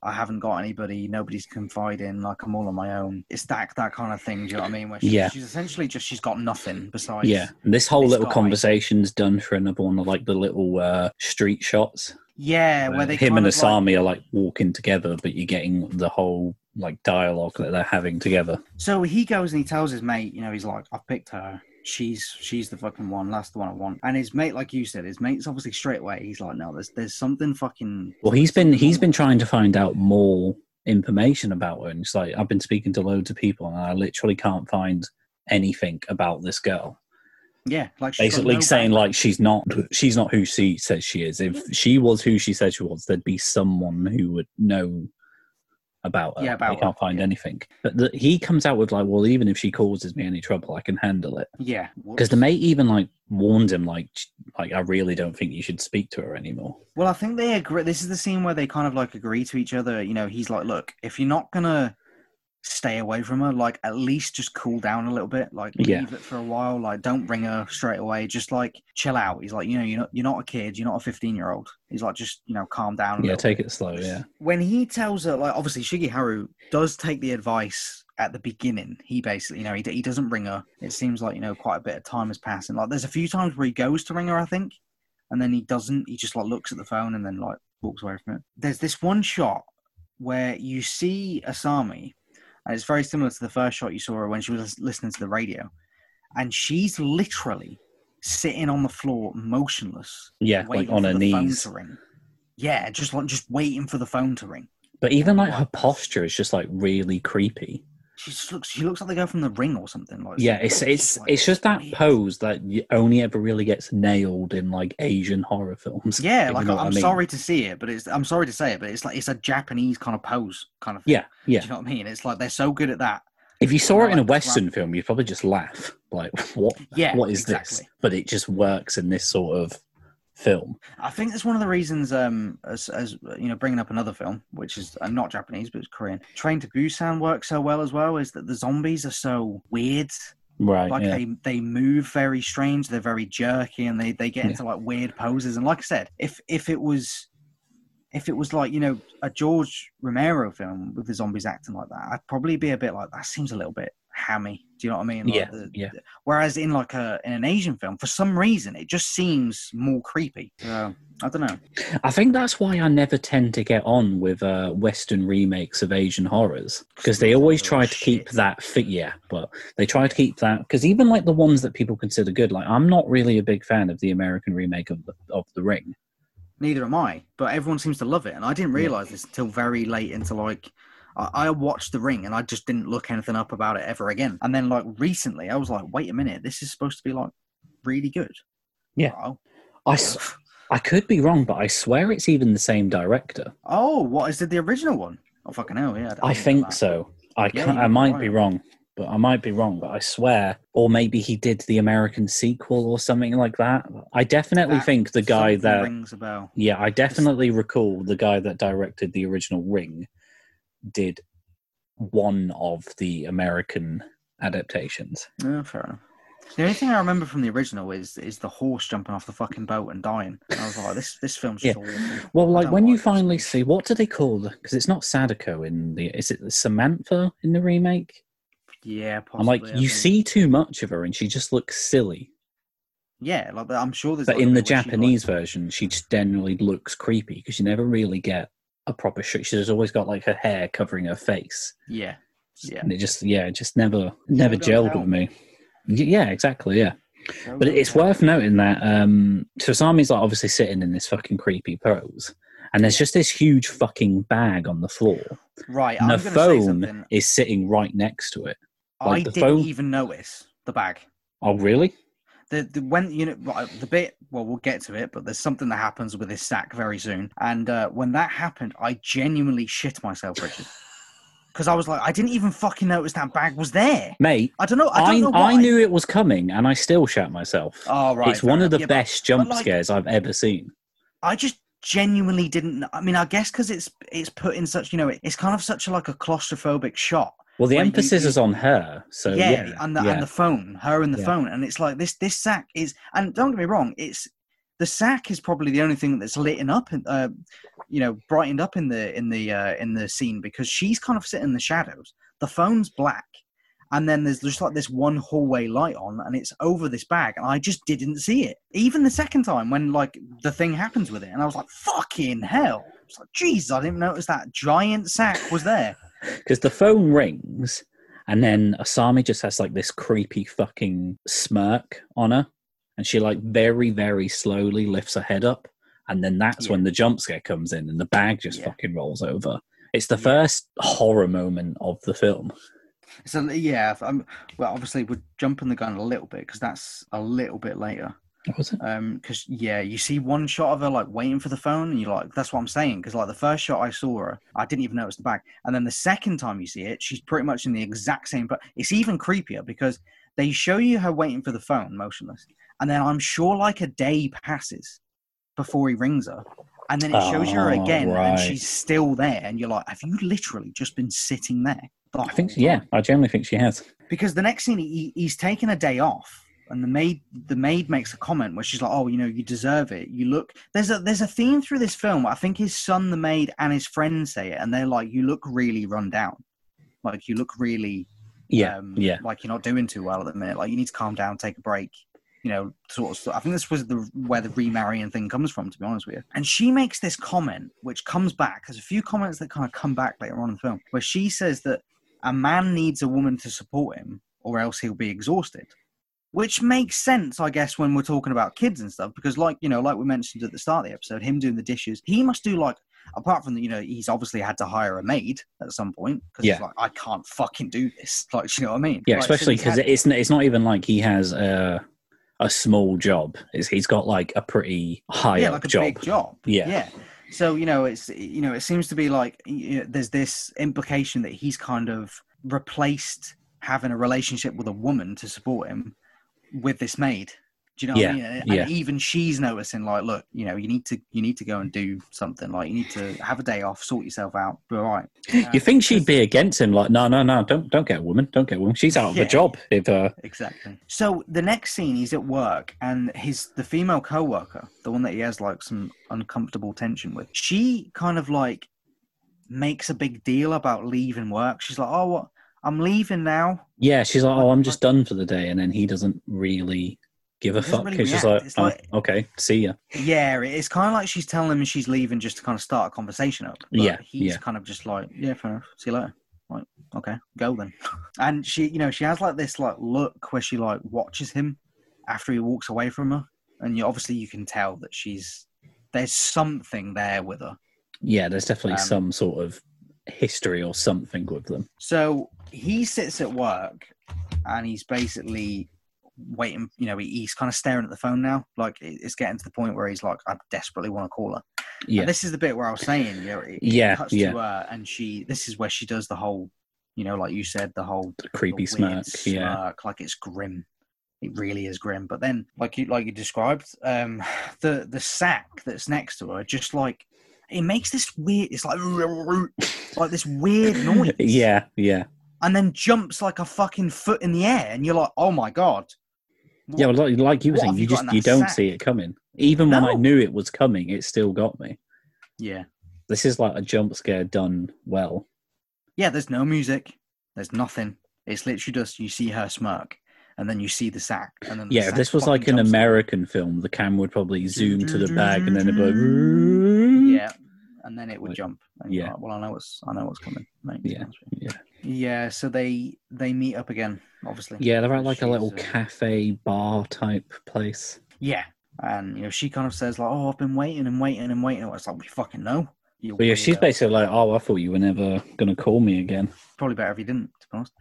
I haven't got anybody, nobody's confiding, like I'm all on my own. It's that that kind of thing, do you know what I mean? Where she, Yeah. she's essentially just she's got nothing besides Yeah, and this whole little guy- conversation's done for another one of like the little uh, street shots. Yeah, where where they him kind and of, like- Asami are like walking together, but you're getting the whole like dialogue that they're having together. So he goes and he tells his mate, you know, he's like, I've picked her. She's she's the fucking one. That's the one I want. And his mate, like you said, his mate's obviously straight away. He's like, no, there's there's something fucking. Well, he's been he's been trying to find out more information about her, and it's like I've been speaking to loads of people, and I literally can't find anything about this girl. Yeah, like Basically no saying background. like she's not she's not who she says she is. If she was who she said she was, there'd be someone who would know about her. Yeah, about they can't her, find yeah. anything. But the, he comes out with like, well, even if she causes me any trouble, I can handle it. yeah, Because the mate even like warned him, like, like I really don't think you should speak to her anymore. Well, I think they agree. This is the scene where they kind of like agree to each other. You know, he's like, "Look, if you're not gonna stay away from her, like at least just cool down a little bit. Like Yeah. leave it for a while. Like don't bring her straight away. Just like chill out." He's like, "You know, you're not you're not a kid. You're not a 15 year old." He's like, "Just you know, calm down." A Yeah, take bit." it slow. Yeah, When he tells her, like, obviously Shigeharu does take the advice at the beginning. He basically, you know, he, he doesn't ring her. It seems like you know quite a bit of time has passed, and like there's a few times where he goes to ring her, I think, and then he doesn't. He just like looks at the phone and then like walks away from it. There's this one shot where you see Asami, and it's very similar to the first shot you saw her when she was listening to the radio, and she's literally sitting on the floor, motionless, Yeah, like on her knees. Yeah, just like just waiting for the phone to ring. But even like her posture is just like really creepy. She looks. She looks like the girl from the ring or something. Like Yeah, it's it's it's just that pose that you only ever really gets nailed in like Asian horror films. Yeah, like I'm I mean. sorry to see it, but it's I'm sorry to say it, but it's like it's a Japanese kind of pose, kind of. Thing. Yeah, yeah. Do you know what I mean? It's like they're so good at that. If you saw it in a like the Western film, you'd probably just laugh. Like, what? Yeah, what is this? But it just works in this sort of film. I think that's one of the reasons, um, as, as you know, bringing up another film, which is uh, not Japanese but it's Korean. Train to Busan works so well as well. Is that the zombies are so weird? Right. Like yeah. they they move very strange. They're very jerky, and they they get Yeah. into like weird poses. And like I said, if if it was. If it was like you know a George Romero film with the zombies acting like that, I'd probably be a bit like that. Seems a little bit hammy. Do you know what I mean? Like Yeah, the- yeah. Whereas in like a in an Asian film, for some reason, it just seems more creepy. So, I don't know. I think that's why I never tend to get on with uh, Western remakes of Asian horrors because they always try to keep that fit. Yeah, but they try to keep that because even like the ones that people consider good, like I'm not really a big fan of the American remake of the of the Ring. Neither am I, but everyone seems to love it, and I didn't realize this until very late into like. I I watched The Ring and I just didn't look anything up about it ever again. And then, like recently, I was like, "Wait a minute, this is supposed to be like really good." Yeah. Oh, I, s- I could be wrong, but I swear it's even the same director. oh, what is it? The original one? Oh, fucking hell, yeah. I didn't think so. I Yeah, I might be be wrong, but I might be wrong. But I swear, or maybe he did the American sequel or something like that. I definitely That think the guy that rings a bell. Yeah, I definitely recall the guy that directed the original Ring did one of the American adaptations. Yeah, fair enough. The only thing I remember from the original is is the horse jumping off the fucking boat and dying. And I was like, this this film's just awful. Well, like when you finally see what do they call the because it's not Sadako in the is it Samantha in the remake? Yeah, possibly. I'm like I you think. see too much of her and she just looks silly. Yeah, like I'm sure there's. But in the where she, like- Japanese version, she just generally looks creepy because you never really get a proper shot. She's always got like her hair covering her face. yeah, yeah. and it just yeah, it just never never gelled with me. Yeah, exactly. Yeah, but it's worth noting that um Tosami's like obviously sitting in this fucking creepy pose, and there's just this huge fucking bag on the floor, right. and I'm the phone is sitting right next to it. I like the didn't phone- even notice the bag. Oh, really? The, the when you know the bit well we'll get to it but there's something that happens with this sack very soon and uh, when that happened I genuinely shit myself Richard because I was like I didn't even fucking notice that bag was there Mate, I don't know I I don't know I, knew it was coming, and I still shat myself. oh right it's one of the Yeah, but best jump like- scares I've ever seen. I just genuinely didn't. I mean, I guess because it's it's put in such you know it's kind of such a, like a claustrophobic shot. Well, the emphasis you- is on her, so yeah, yeah, and the yeah. and the phone, her and the Yeah. phone, and it's like this this sack is. And don't get me wrong, it's the sack is probably the only thing that's lit up and uh, you know brightened up in the in the uh, in the scene because she's kind of sitting in the shadows. The phone's black. And then there's just like this one hallway light on, and it's over this bag, and I just didn't see it. Even the second time when like the thing happens with it, and I was like, "Fucking hell!" It's like, "Jesus, I didn't notice that giant sack was there." Because the phone rings and then Asami just has like this creepy fucking smirk on her and she like very very slowly lifts her head up and then that's Yeah. when the jump scare comes in and the bag just Yeah. fucking rolls over it's the Yeah. first horror moment of the film So yeah, um, well, obviously we're jumping the gun a little bit because that's a little bit later. Was it Um, because yeah, you see one shot of her like waiting for the phone, and you're like, that's what I'm saying. Because like the first shot I saw her, I didn't even notice the bag, and then the second time you see it, she's pretty much in the exact same. But it's even creepier because they show you her waiting for the phone, motionless, and then I'm sure like a day passes before he rings her. And then it shows you her Oh, again, right. and she's still there, and you're like, "Have you literally just been sitting there?" i think yeah i generally think she has because the next scene he, he's taking a day off and the maid the maid makes a comment where she's like oh you know you deserve it. You look there's a there's a theme through this film. I think his son the maid and his friend say it and they're like you look really run down. Like you look really yeah um, yeah. like you're not doing too well at the minute. Like you need to calm down take a break you know sort of stuff. i think this was the where the remarrying thing comes from to be honest with you. And she makes this comment which comes back. There's a few comments that kind of come back later on in the film where she says that a man needs a woman to support him or else he'll be exhausted which makes sense, I guess, when we're talking about kids and stuff. Because, like you know, like we mentioned at the start of the episode, him doing the dishes, he must do like. Apart from the, you know, he's obviously had to hire a maid at some point because Yeah. like, I can't fucking do this. Like, you know what I mean? Yeah, Like, especially because had- it's it's not even like he has a a small job. It's, he's got like a pretty high yeah, up like a job. big job. Yeah. yeah. So you know, it's you know, it seems to be like you know, there's this implication that he's kind of replaced having a relationship with a woman to support him with this maid. Do you know what I Yeah, mean? And yeah. even she's noticing, like, look, you know, you need to you need to go and do something. Like, you need to have a day off, sort yourself out, be all right. You think she'd be against him? Like, no, no, no, don't don't get a woman, don't get a woman. She's out of Yeah. a job if uh, Exactly. So the next scene, he's at work, and his the female coworker, the one that he has like some uncomfortable tension with, she kind of like makes a big deal about leaving work. She's like, "Oh, what? I'm leaving now." yeah, she's like, oh, I'm just done for the day, and then he doesn't really give a fuck. really He's just like, oh, like- okay, see ya. Yeah, it's kind of like she's telling him she's leaving just to kind of start a conversation up. Yeah, he's yeah. kind of just like, "Yeah, fair enough. See you later." Like, okay, go then. And she, you know, she has like this like look where she like watches him after he walks away from her, and you obviously you can tell that she's there's something there with her. Yeah, there's definitely Um, some sort of history or something with them. So he sits at work, and he's basically waiting. You know, he's kind of staring at the phone now. Like it's getting to the point where he's like, I desperately want to call her. Yeah, And this is the bit where I was saying, you know, it, Yeah, yeah. her, and she. This is where she does the whole, you know, like you said, the whole the creepy the weird smirk. Yeah, like it's grim. It really is grim. But then, like you like you described, um, the the sack that's next to her, just like it makes this weird. It's like like this weird noise. yeah, yeah, and then jumps like a fucking foot in the air, and you're like, oh my god. yeah. Well, like, like you were saying, you you just you don't sack? see it coming. Even when I knew it was coming, it still got me. Yeah, This is like a jump scare done well. yeah. There's no music. There's nothing. It's literally just you see her smirk, and then you see the sack, and then the Yeah, if this was like an. American film, the camera would probably zoom to the bag and then it'd be like, and then it would jump. And yeah. like, well, I know what's I know what's coming. Mate, Yeah, honest with you. yeah. Yeah, so they they meet up again, obviously. Yeah, they're at like a little uh, cafe bar type place. Yeah, and you know she kind of says like, "Oh, I've been waiting and waiting and waiting." It's like we fucking know. But yeah, she's basically like, "Oh, I thought you were never gonna call me again." probably better if you didn't, to be honest.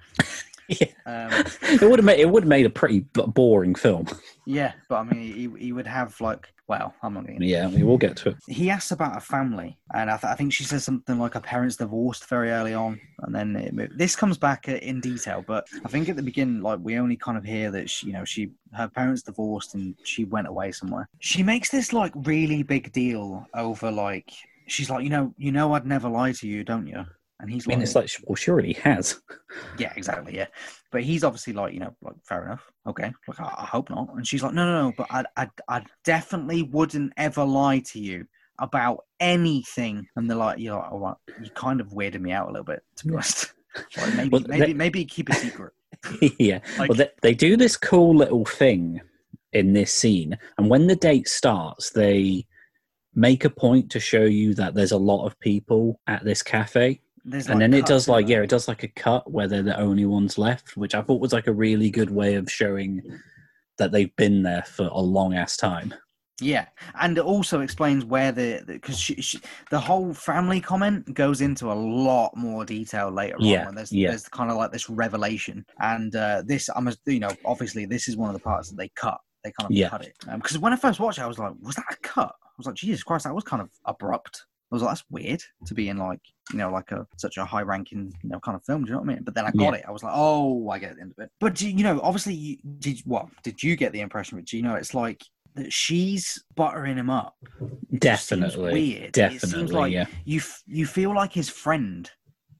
Yeah, Um, it would have made it would have made a pretty b- boring film. yeah, but I mean, he, he would have like, well, I'm not going. to Yeah, we will get to it. He asks about a family, and I, th- I think she says something like her parents divorced very early on, and then it, this comes back uh, in detail. But I think at the beginning, like we only kind of hear that she, you know, she her parents divorced and she went away somewhere. She makes this like really big deal over like she's like, you know, you know, I'd never lie to you, don't you? And he's I mean, like, it's like, well, she already has. yeah, exactly, yeah. But he's obviously like, you know, like fair enough, okay. Like I, I hope not. And she's like, no, no, no. But I, I, I definitely wouldn't ever lie to you about anything. And they're like, you're like, oh, all right, you kind of weirded me out a little bit, to be honest. Like maybe, Well, maybe, they- maybe keep a secret. yeah. Like- well, they, they do this cool little thing in this scene, and when the date starts, they make a point to show you that there's a lot of people at this cafe, There's and like then it does like yeah, it does like a cut where they're the only ones left, which I thought was like a really good way of showing that they've been there for a long ass time. Yeah, and it also explains where the because she, she, the whole family comment goes into a lot more detail later Yeah, on. When there's yeah. there's kind of like this revelation, and uh, this I'm a- you know obviously this is one of the parts that they cut. They kind of Yeah. cut it because when I first watched it, I was like, was that a cut? I was like, Jesus Christ, that was kind of abrupt. I was like, that's weird to be in like you know like a such a high ranking you know kind of film. Do you know what I mean? But then I got Yeah. it. I was like, oh, I get the end of it. But do you you know, obviously, you, did what did you get the impression? You know, it's like that she's buttering him up. It just seems Definitely. It seems definitely, like yeah. you f- you feel like his friend.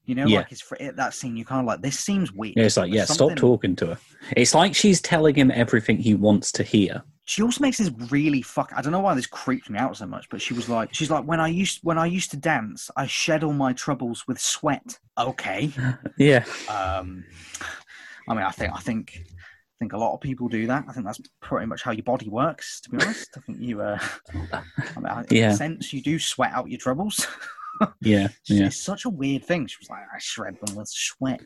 You know, Yeah. like it's that scene, you kind of like this seems weird. Yeah, it's like, yeah, stop talking to her. It's like she's telling him everything he wants to hear. She also makes this really fuck. I don't know why this creeped me out so much, but she was like, she's like, when I used when I used to dance, I shed all my troubles with sweat. Okay. Yeah, Um, I mean, I think I think I think a lot of people do that. I think that's pretty much how your body works. To be honest, I think you. Uh, I mean, in Yeah. a sense, you do sweat out your troubles. yeah, It's, yeah. it's such a weird thing. She was like, I shred them with sweat.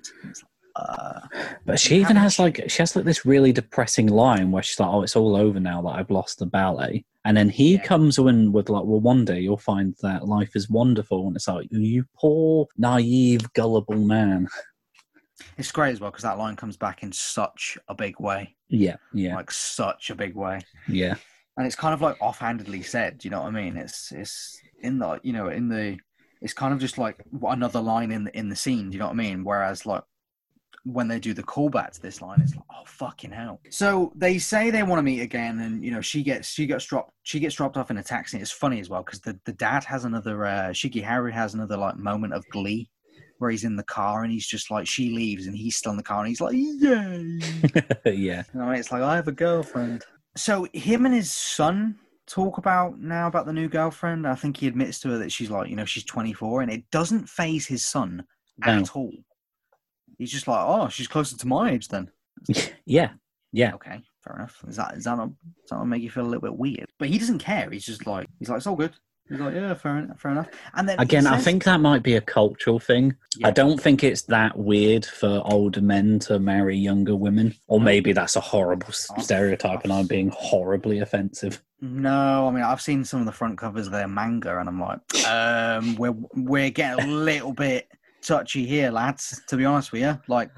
Uh, But she even has like she has like this really depressing line where she's like, "Oh, it's all over now that I've lost the ballet," and then he Yeah. comes in with like, "Well, one day you'll find that life is wonderful," and it's like, "You poor, naive, gullible man." it's great as well because that line comes back in such a big way, Yeah, yeah, like such a big way, yeah, and it's kind of like offhandedly said. You know what I mean? It's it's in the you know in the it's kind of just like another line in the in the scene. Do you know what I mean? Whereas like when they do the callback to this line, it's like, oh fucking hell. So they say they want to meet again, and you know she gets she gets dropped she gets dropped off in a taxi. It's funny as well because the the dad has another uh, Shigeharu has another like moment of glee where he's in the car and he's just like she leaves and he's still in the car and he's like yay. yeah. You know, it's like I have a girlfriend. So him and his son talk about now about the new girlfriend. I think he admits to her that she's like, you know, she's 24, and it doesn't phase his son No. at all. He's just like, oh, she's closer to my age then. Yeah, yeah. Okay, fair enough. Is that is that not, does that not make you feel a little bit weird? But he doesn't care. He's just like, he's like, it's all good. He's like, yeah, fair enough, fair enough. And then he Again, I think that might be a cultural thing. I don't think it's that weird for older men to marry younger women, or maybe that's a horrible I've- oh. stereotype, and I'm being horribly offensive. No, I mean I've seen some of the front covers of their manga, and I'm like, um, we're we're getting a little bit touchy here, lads. To be honest with you, like,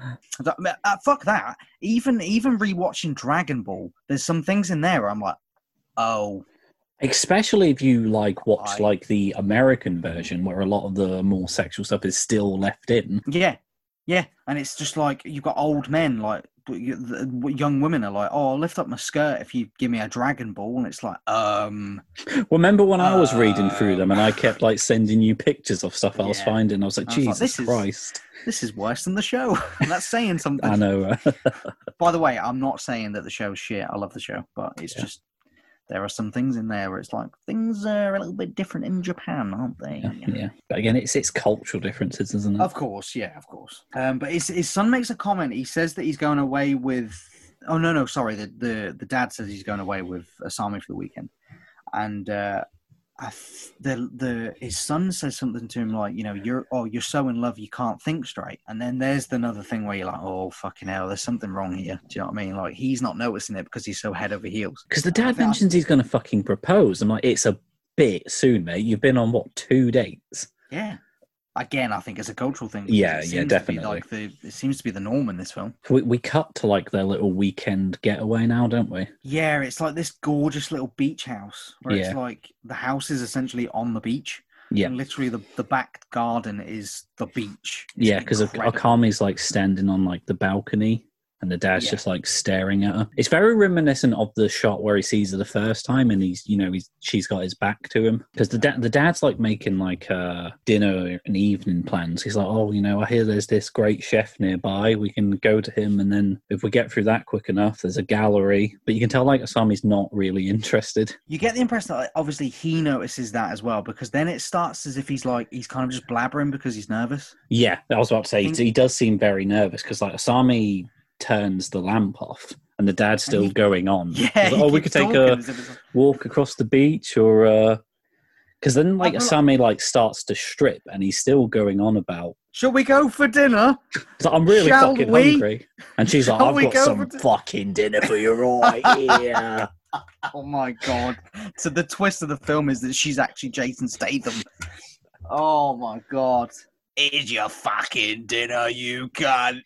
uh, fuck that. Even even rewatching Dragon Ball, there's some things in there where I'm like, oh, Especially if you like watch I- like the American version, where a lot of the more sexual stuff is still left in. yeah, yeah, and it's just like you've got old men like. Young women are like, "Oh, I'll lift up my skirt if you give me a Dragon Ball," and it's like, um, Well, Remember when I was reading through them and I kept like sending you pictures of stuff I was Yeah. finding? I was like, I was like, Jesus this is- Christ! this is worse than the show. That's saying something. I know. uh, By the way, I'm not saying that the show's shit. I love the show, but it's Yeah. just there are some things in there where it's like things are a little bit different in Japan, aren't they? yeah, yeah, but again, it's it's cultural differences, isn't it? Of course, yeah, of course. Um, but his his son makes a comment. He says that he's going away with. Oh no, no, sorry. The the, the dad says he's going away with Asami for the weekend, and uh, th- the the his son says something to him like, you know, you're oh you're so in love you can't think straight. And then there's another thing where you're like, oh fucking hell, there's something wrong here. Do you know what I mean? Like he's not noticing it because he's so head over heels. Because the dad think I- mentions he's going to fucking propose. I'm like, it's a bit soon, mate. You've been on what two dates? Yeah. Again, I think it's a cultural thing. Yeah, yeah, seems to be definitely. Like the, it seems to be the norm in this film. We, we cut to like their little weekend getaway now, don't we? Yeah, it's like this gorgeous little beach house where Yeah. it's like the house is essentially on the beach. Yeah. And literally the, the back garden is the beach. It's Yeah, because. Asami's like standing on like the balcony and the dad's Yeah. just like staring at her. It's very reminiscent of the shot where he sees her the first time and he's, you know, he's she's got his back to him because the dad the dad's like making like uh dinner and evening plans. He's like, oh, you know, I hear there's this great chef nearby. We can go to him, and then if we get through that quick enough, there's a gallery. But you can tell like Asami's not really interested. You get the impression that like, obviously he notices that as well because then it starts as if he's like he's kind of just blabbering because he's nervous. Yeah, I was about to say Think- he does seem very nervous because like Asami turns the lamp off and the dad's still he- going on. Yeah. Like, oh, we could take a as if it's- walk across the beach or uh, because then like Sammy like starts to strip and he's still going on about Shall we go for dinner? "'Cause I'm really Shall fucking we? hungry and she's like I've got go some di- fucking dinner for you right here. Oh my god! So the twist of the film is that she's actually Jason Statham. Oh my god! Here's your fucking dinner, you cunt.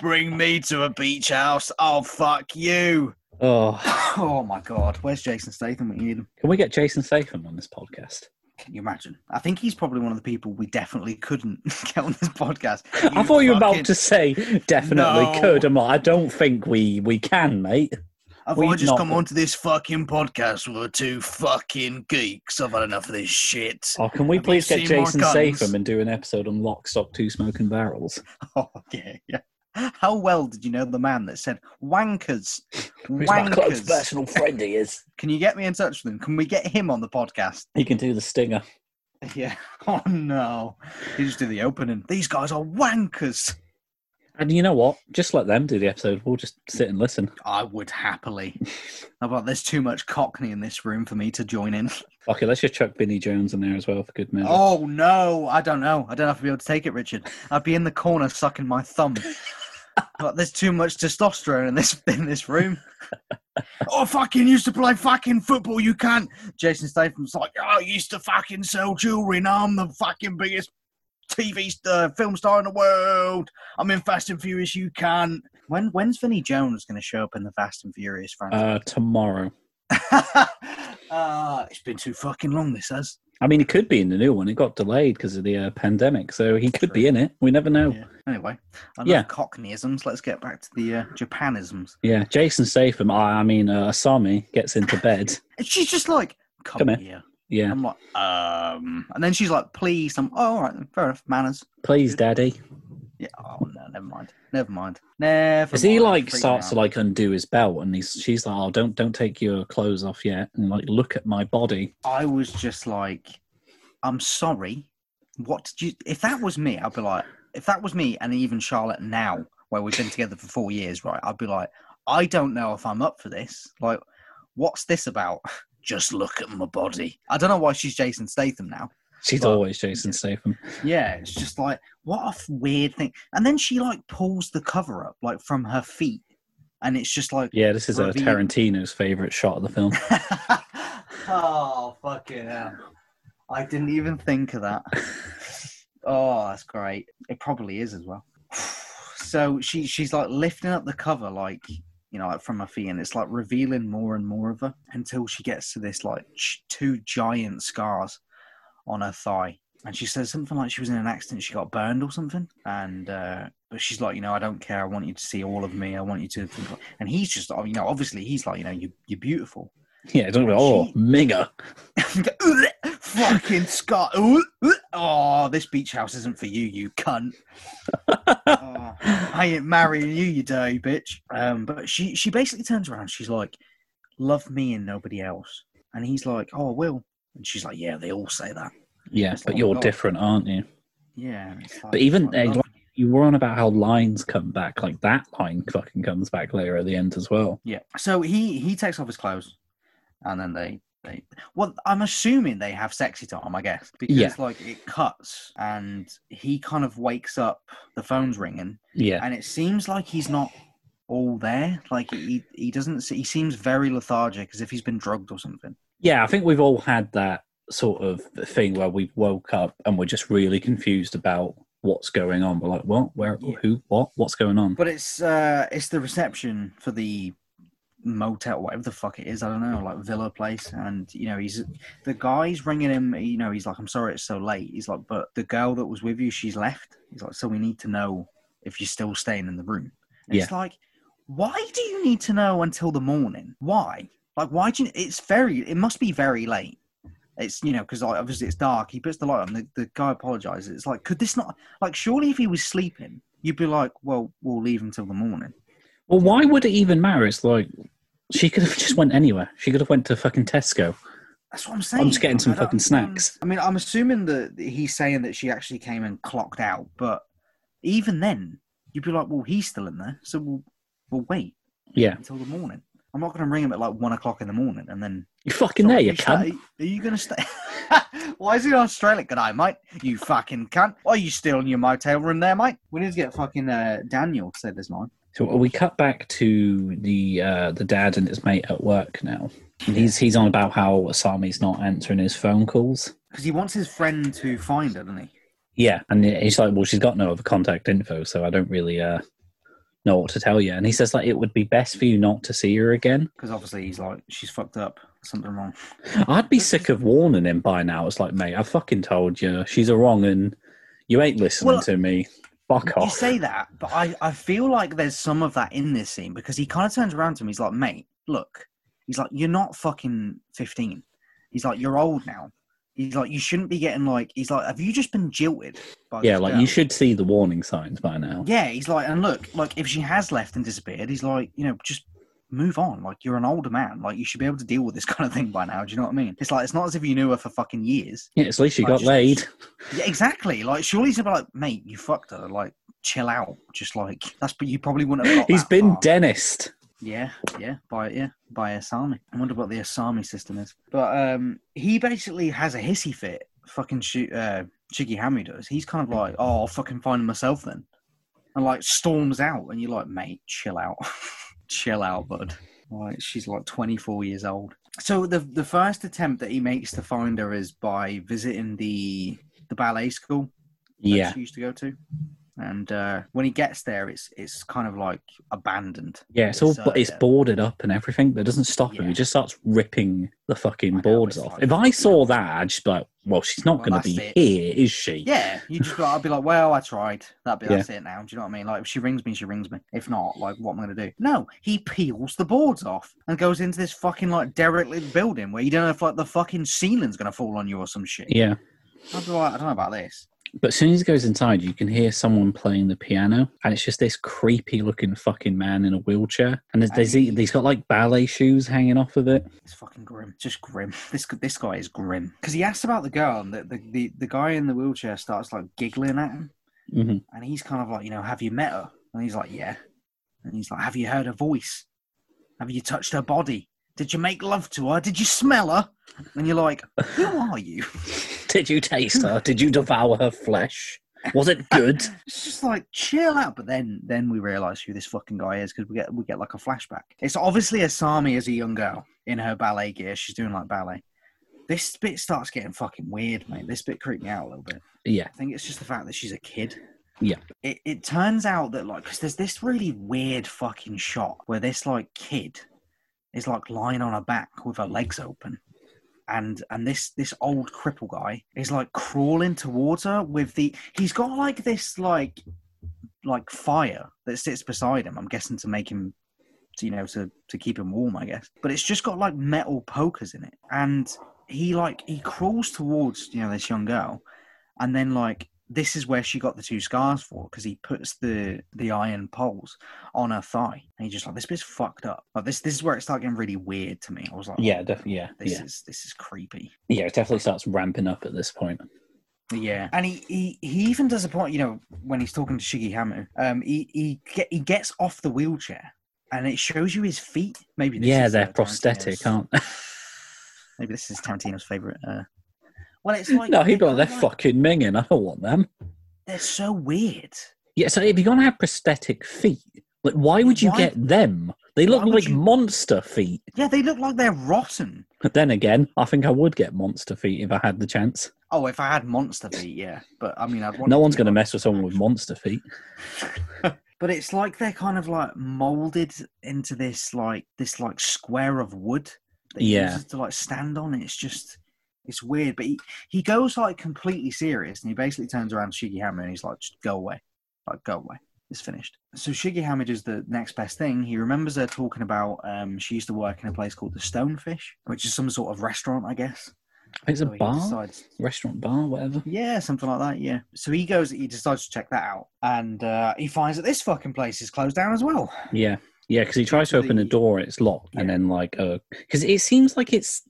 Bring me to a beach house. Oh fuck you! oh, Oh my god! Where's Jason Statham when you need him? can we get Jason Statham on this podcast? Can you imagine? I think he's probably one of the people we definitely couldn't get on this podcast. I thought you were about fucking- to say definitely No. could. I'm like, I don't think we we can, mate. I've We've just not come got- onto this fucking podcast with two fucking geeks. I've had enough of this shit. Oh, can we Have you please get seen more Jason guns? Statham and do an episode on Lock, Stock, Two Smoking Barrels? Oh yeah, yeah. How well did you know the man that said wankers? He's my close Wankers. personal friend, he is. Can you get me in touch with him? Can we get him on the podcast? He can do the stinger. Yeah. Oh no. He just do the opening. These guys are wankers. And you know what? Just let them do the episode. We'll just sit and listen. I would happily. How about there's too much Cockney in this room for me to join in? Okay, let's just chuck Vinnie Jones in there as well for good measure. Oh no, I don't know. I don't know if I'll be able to take it, Richard. I'd be in the corner sucking my thumb. but there's too much testosterone in this in this room. oh, fucking used to play fucking football. You can't. Jason Statham's like, oh, I used to fucking sell jewelry. Now I'm the fucking biggest TV uh, film star in the world. I'm in Fast and Furious. You can't. When when's Vinnie Jones going to show up in the Fast and Furious franchise? Uh, tomorrow. uh, it's been too fucking long. This has. I mean, it could be in the new one. It got delayed because of the uh, pandemic, so he could be in it. We never know. Yeah. Anyway, yeah. Cockneyisms. Let's get back to the uh, Japanisms. Yeah, Jason Statham. I, I mean, uh, Asami gets into bed. And she's just like, "Come, Come here." here. Yeah, I'm like, um, and then she's like, "Please." I'm, oh, all right, then. fair enough. Manners. please, Daddy. Yeah. Oh no, never mind. Never mind. Never. As he like starts out. to like undo his belt, and he's she's like, "Oh, don't don't take your clothes off yet," and like, look at my body. I was just like, I'm sorry. What did you? If that was me, I'd be like, if that was me, and even Charlotte now, where we've been together for four years, right? I'd be like, I don't know if I'm up for this. Like, what's this about? Just look at my body. I don't know why she's Jason Statham now. She's Well, always Jason Statham. Yeah, it's just like what a weird thing. And then she like pulls the cover up like from her feet, and it's just like, Yeah, this is a Tarantino's favorite shot of the film. oh fucking hell! I didn't even think of that. Oh, that's great. It probably is as well. So she she's like lifting up the cover like you know like from her feet, and it's like revealing more and more of her until she gets to this like two giant scars on her thigh. And she says something like she was in an accident, she got burned or something. And uh, but she's like, you know, I don't care. I want you to see all of me. I want you to think. Like... And he's just, oh, you know, obviously he's like, you know, you you're beautiful. Yeah, don't be, oh, Fucking Scott. Oh, this beach house isn't for you, you cunt. Oh, I ain't marrying you, you dirty bitch. Um, but she she basically turns around. She's like, "Love me and nobody else." And he's like, "Oh, I will." And she's like, "Yeah, they all say that." Yeah, It's but like, you're God. different, aren't you? Yeah. like- But even like, uh, love- you were on about how lines come back. Like that line fucking comes back later at the end as well. yeah. So he he takes off his clothes, and then they they. Well, I'm assuming they have sexy time. I guess because Yeah. like it cuts, and he kind of wakes up. The phone's ringing. Yeah, and it seems like he's not all there. Like he he doesn't. He seems very lethargic, as if he's been drugged or something. yeah. I think we've all had that sort of thing where we woke up and we're just really confused about what's going on. We're like, what, where, who, what, what's going on? But it's uh it's the reception for the motel, whatever the fuck it is. I don't know, like villa place. And you know, he's the guy's ringing him. You know, he's like, "I'm sorry, it's so late." He's like, "But the girl that was with you, she's left." He's like, "So we need to know if you're still staying in the room." And It's like, why do you need to know until the morning? Why? Like, why do you? It's very. It must be very late. It's you know because like, obviously it's dark. He puts the light on. The, the guy apologizes. It's like, could this not like? Surely, if he was sleeping, you'd be like, well, we'll leave until the morning. Well, why would it even matter? It's like she could have just went anywhere. She could have went to fucking Tesco. That's what I'm saying. I'm just getting some fucking snacks. I mean, I'm assuming that he's saying that she actually came and clocked out, but even then, you'd be like, well, he's still in there, so we'll we'll wait Yeah, until the morning. I'm not going to ring him at like one o'clock in the morning and then. you fucking there, you cunt. Are you going to stay? Why is he on Australia? Good eye, mate. You fucking cunt. Why are you still in your motel room there, mate? We need to get fucking uh, Daniel to say this line. So we cut back to the uh, the dad and his mate at work now. And he's he's on about how Asami's not answering his phone calls. Because he wants his friend to find her, doesn't he? Yeah, and he's like, "Well, she's got no other contact info, so I don't really uh, know what to tell you." And he says like, "It would be best for you not to see her again." Because obviously he's like, she's fucked up. Something wrong. I'd be sick of warning him by now. It's like, mate, I fucking told you she's a wrong, and you ain't listening Well, to me. Fuck You say that, but I, I feel like there's some of that in this scene because he kind of turns around to him. He's like, mate, look. He's like, you're not fucking 15. He's like, you're old now. He's like, you shouldn't be getting like, he's like, have you just been jilted? By yeah, like girl?" you should see the warning signs by now. Yeah, he's like, and look, like if she has left and disappeared, he's like, you know, just move on. Like you're an older man. Like you should be able to deal with this kind of thing by now. Do you know what I mean? It's like it's not as if you knew her for fucking years. Yeah, at least she Like, got just- laid. Yeah, exactly. Like surely gonna be like, mate, you fucked her. Like chill out. Just like that's, but you probably wouldn't have. He's been far. dentist. Yeah, yeah, by yeah, by Asami. I wonder what the Asami system is. But um he basically has a hissy fit. Fucking shoot uh Shigeharu does. He's kind of like, Oh, I'll fucking find him myself then. And like storms out and you're like, mate, chill out. chill out, bud. Like she's like twenty four years old. So the the first attempt that he makes to find her is by visiting the the ballet school that Yeah, she used to go to. And uh, when he gets there, it's it's kind of like abandoned. yeah. It's all it's boarded up and everything, but it doesn't stop him. He just starts ripping the fucking know, boards off. like- if I saw that, I'd just be like, "Well, she's not Well, going to be it. here, is she?" Yeah, you just I'd be like, well, I tried. That'd be Yeah. that's it now. Do you know what I mean? Like, if she rings me, she rings me. If not, like, what am I gonna do? No, he peels the boards off and goes into this fucking like derelict building where you don't know if like the fucking ceiling's gonna fall on you or some shit. Yeah. I'd be like, I don't know about this. But as soon as he goes inside, you can hear someone playing the piano, and it's just this creepy looking fucking man in a wheelchair. And there's, there's, he- he's got like ballet shoes hanging off of it. It's fucking grim. Just grim. This this guy is grim because he asks about the girl, and the, the the the guy in the wheelchair starts like giggling at him, hmm and he's kind of like, you know, have you met her? And he's like, yeah. And he's like, have you heard her voice? Have you touched her body? Did you make love to her? Did you smell her? And you're like, who are you? Did you taste her? Did you devour her flesh? Was it good? It's just like chill out. But then then we realise who this fucking guy is because we get we get like a flashback. It's obviously Asami as a young girl in her ballet gear. She's doing like ballet. This bit starts getting fucking weird, mate. This bit creeped me out a little bit. yeah. I think it's just the fact that she's a kid. Yeah. It, it turns out that like, because there's this really weird fucking shot where this like kid is like lying on her back with her legs open, and and this this old cripple guy is like crawling towards her with the he's got like this like like fire that sits beside him. I'm guessing to make him. to, You know, to to keep him warm, I guess. But it's just got like metal pokers in it, and he like he crawls towards you know this young girl, and then like this is where she got the two scars for because he puts the the iron poles on her thigh and he just like this bit's fucked up like this this is where it started getting really weird to me i was like Yeah, definitely. Yeah, this yeah, is this is creepy yeah. It definitely starts ramping up at this point. yeah and he, he he even does a point you know when he's talking to Shigeharu um he he, get, he gets off the wheelchair and it shows you his feet maybe this yeah, is, they're uh, prosthetic, aren't maybe this is tarantino's favorite uh well it's like no, he'd be they're like, they're like- fucking minging. I don't want them. they're so weird Yeah, so if you're gonna have prosthetic feet, like why would you Why- get them? They look like you- monster feet. yeah they look like they're rotten But then again, I think I would get monster feet if I had the chance. Oh, if I had monster feet, yeah. But I mean, I'd want No one's going to like- mess with someone with monster feet. But it's like they're kind of like molded into this like this like square of wood that Yeah. uses to like stand on. It's just it's weird. But he he goes like completely serious, and he basically turns around to Shigeharu and he's like, "Just go away, like go away." It's finished. So Shigeharu does the next best thing. He remembers her talking about um, she used to work in a place called the Stonefish, which is some sort of restaurant, I guess. It's a So he bar, decides- restaurant bar, whatever. Yeah, something like that. Yeah. So he goes. He decides to check that out, and uh, he finds that this fucking place is closed down as well. Yeah, yeah, because he tries to open the door, it's locked, and then like, uh, because it seems like it's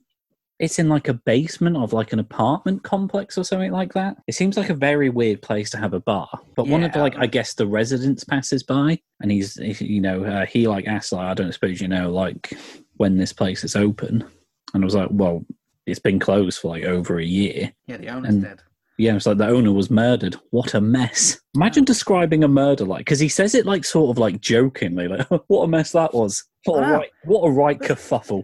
it's in like a basement of like an apartment complex or something like that. It seems like a very weird place to have a bar. But one of the, like, I guess the residents passes by, and he's, you know, uh, he like asks, like, I don't suppose you know, like, when this place is open, and I was like, well, it's been closed for like over a year. Yeah, the owner's And- dead. Yeah, it's like the owner was murdered. What a mess. Imagine describing a murder like, because he says it like sort of like jokingly, like, what a mess that was. What a I know. right, what a right kerfuffle.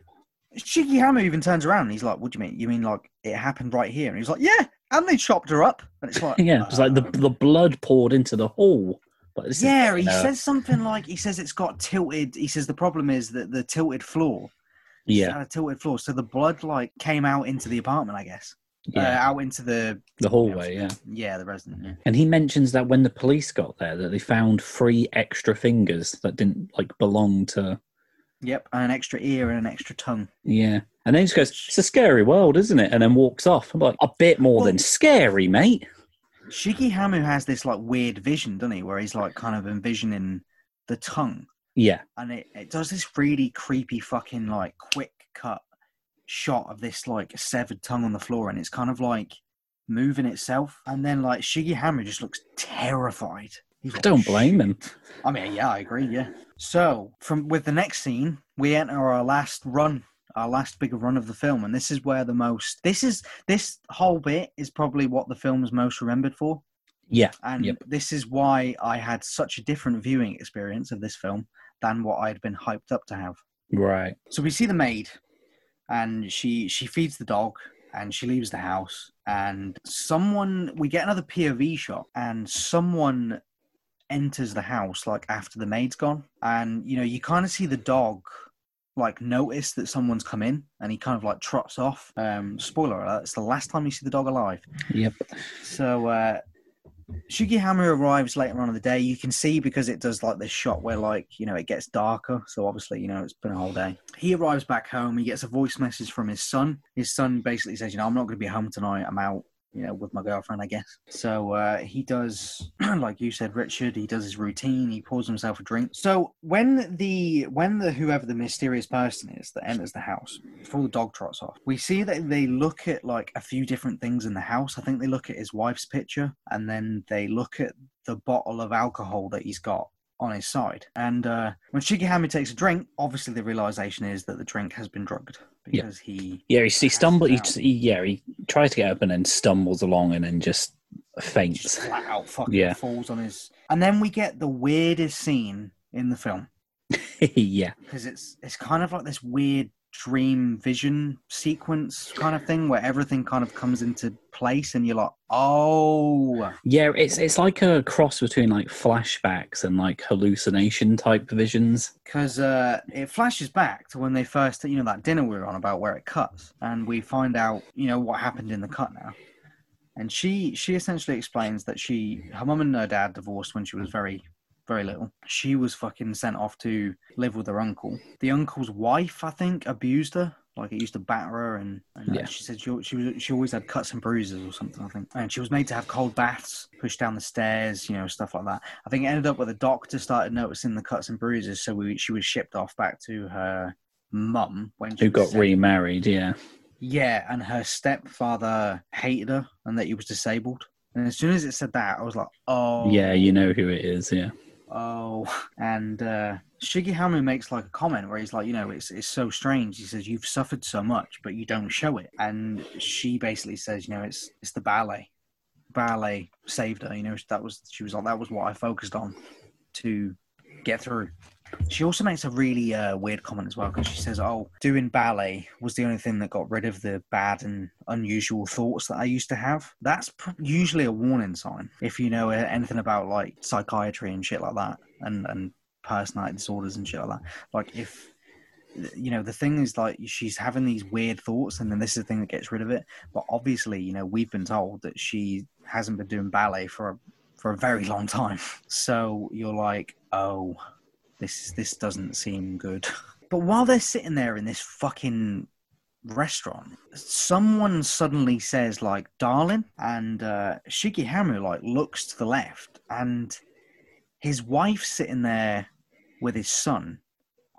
Shigeharu even turns around and he's like, "What do you mean? You mean like it happened right here?" And he's like, "Yeah." And they chopped her up, and it's like, Yeah, it's like the the blood poured into the hall. But this is, yeah, you he know, says something like he says it's got tilted. He says the problem is that the tilted floor. Yeah, had a tilted floor, so the blood like came out into the apartment, I guess. Uh, yeah, out into the the hallway, yeah. yeah, the resident. Yeah. And he mentions that when the police got there, that they found three extra fingers that didn't like belong to. Yep, and an extra ear and an extra tongue. Yeah, and then he just goes, "It's a scary world, isn't it?" And then walks off. I'm like, a bit more than scary, mate. Shigeharu has this like weird vision, doesn't he? Where he's like kind of envisioning the tongue, Yeah, and it, it does this really creepy fucking like quick cut shot of this like severed tongue on the floor, and it's kind of like moving itself, and then like Shigeharu just looks terrified. He's I like, don't blame him. I mean, yeah, I agree. Yeah. So, from with the next scene, we enter our last run, our last big run of the film, and this is where the most. This is this whole bit is probably what the film is most remembered for, Yeah. and Yep. this is why I had such a different viewing experience of this film than what I'd been hyped up to have. Right. So we see the maid, and she she feeds the dog, and she leaves the house, and someone we get another POV shot, and someone enters the house like after the maid's gone, and you know you kind of see the dog like notice that someone's come in, and he kind of like trots off. Um, spoiler alert: it's the last time you see the dog alive. Yep. So uh Shigeharu arrives later on in the day. You can see because it does like this shot where like, you know, it gets darker. So obviously, you know, it's been a whole day. He arrives back home. He gets a voice message from his son. His son basically says, you know, I'm not going to be home tonight. I'm out, you know, with my girlfriend, I guess. So uh, he does, like you said, Richard, he does his routine. He pours himself a drink. So when the, when the, whoever the mysterious person is that enters the house, before the dog trots off, we see that they look at like a few different things in the house. I think they look at his wife's picture and then they look at the bottle of alcohol that he's got on his side. And uh, when Shigeharu takes a drink, obviously the realization is that the drink has been drugged Yeah. because he. Yeah, he, he stumbles. He, just- he, yeah, he tries to get up and then stumbles along and then just Just faints. flat out fucking Yeah. falls on his. And then we get the weirdest scene in the film yeah. because it's it's kind of like this weird dream vision sequence kind of thing where everything kind of comes into place and you're like, oh, Yeah, it's it's like a cross between like flashbacks and like hallucination type visions. because uh, it flashes back to when they first, you know, that dinner we were on about where it cuts, and we find out, you know, what happened in the cut now. And she she essentially explains that she her mum and her dad divorced when she was very very little. She was fucking sent off to live with her uncle. The uncle's wife, I think, abused her. Like it used to batter her, and, and Yeah. she said she, she was she always had cuts and bruises or something. I think, and she was made to have cold baths, pushed down the stairs, you know, stuff like that. I think it ended up with the doctor started noticing the cuts and bruises, so we, she was shipped off back to her mum when she Who got remarried? Yeah. Yeah, and her stepfather hated her and that he was disabled. And as soon as it said that, I was like, oh, Yeah, you know who it is. Yeah. Oh. And uh, Shigeharu makes like a comment where he's like, you know, it's it's so strange. He says you've suffered so much, but you don't show it. And she basically says, you know, it's it's the ballet. Ballet saved her. You know, that was she was like that was what I focused on to get through. She also makes a really uh, weird comment as well because she says, "Oh, doing ballet was the only thing that got rid of the bad and unusual thoughts that I used to have." That's pr- usually a warning sign if you know uh, anything about like psychiatry and shit like that, and and personality disorders and shit like that. Like if you know the thing is like she's having these weird thoughts and then this is the thing that gets rid of it but obviously you know we've been told that she hasn't been doing ballet for a, for a very long time so you're like oh this this doesn't seem good but while they're sitting there in this fucking restaurant someone suddenly says like darling and uh Shigeharu like looks to the left and his wife's sitting there with his son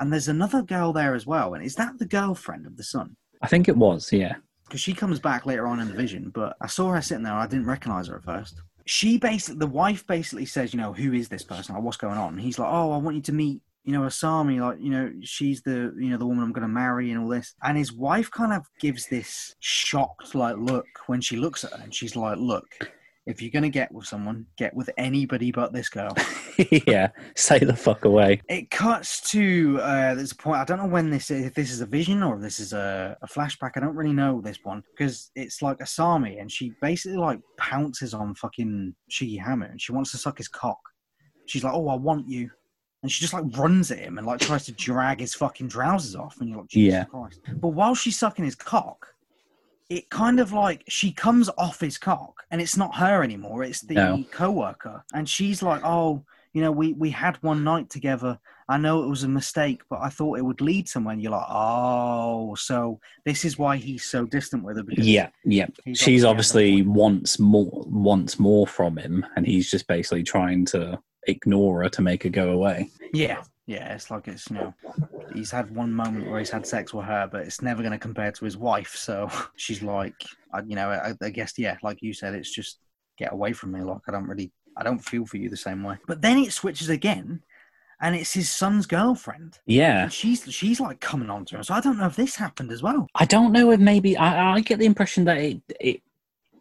and there's another girl there as well and is that the girlfriend of the son I think it was. Yeah. because she comes back later on in the vision, but I saw her sitting there. I didn't recognize her at first. She basically, the wife basically says, you know, who is this person? Like, what's going on? And he's like, oh, I want you to meet, you know, Asami. Like, you know, she's the, you know, the woman I'm going to marry and all this. And his wife kind of gives this shocked, like, look when she looks at her, and she's like, look, if you're going to get with someone, get with anybody but this girl. yeah. Stay the fuck away. It cuts to uh, there's a point. I don't know when this is, if this is a vision or if this is a, a flashback. I don't really know this one because it's like Asami and she basically like pounces on fucking Shigeharu and she wants to suck his cock. She's like, "Oh, I want you," and she just like runs at him and like tries to drag his fucking trousers off. And you're like, "Jesus Yeah. Christ!" But while she's sucking his cock, it kind of like she comes off his cock and it's not her anymore. It's the No. coworker, and she's like, "Oh." you know, we we had one night together. I know it was a mistake, but I thought it would lead somewhere. And you're like, oh, so this is why he's so distant with her. Because Yeah. Yeah. She's obviously obviously wants more wants more from him, and he's just basically trying to ignore her to make her go away. Yeah, yeah. It's like it's you know, he's had one moment where he's had sex with her, but it's never going to compare to his wife. So she's like, I, you know, I, I guess yeah, like you said, it's just get away from me. Like I don't really, I don't feel for you the same way. But then it switches again, and it's his son's girlfriend. Yeah. And she's she's like coming on to him. So I don't know if this happened as well. I don't know if maybe I, I get the impression that it, it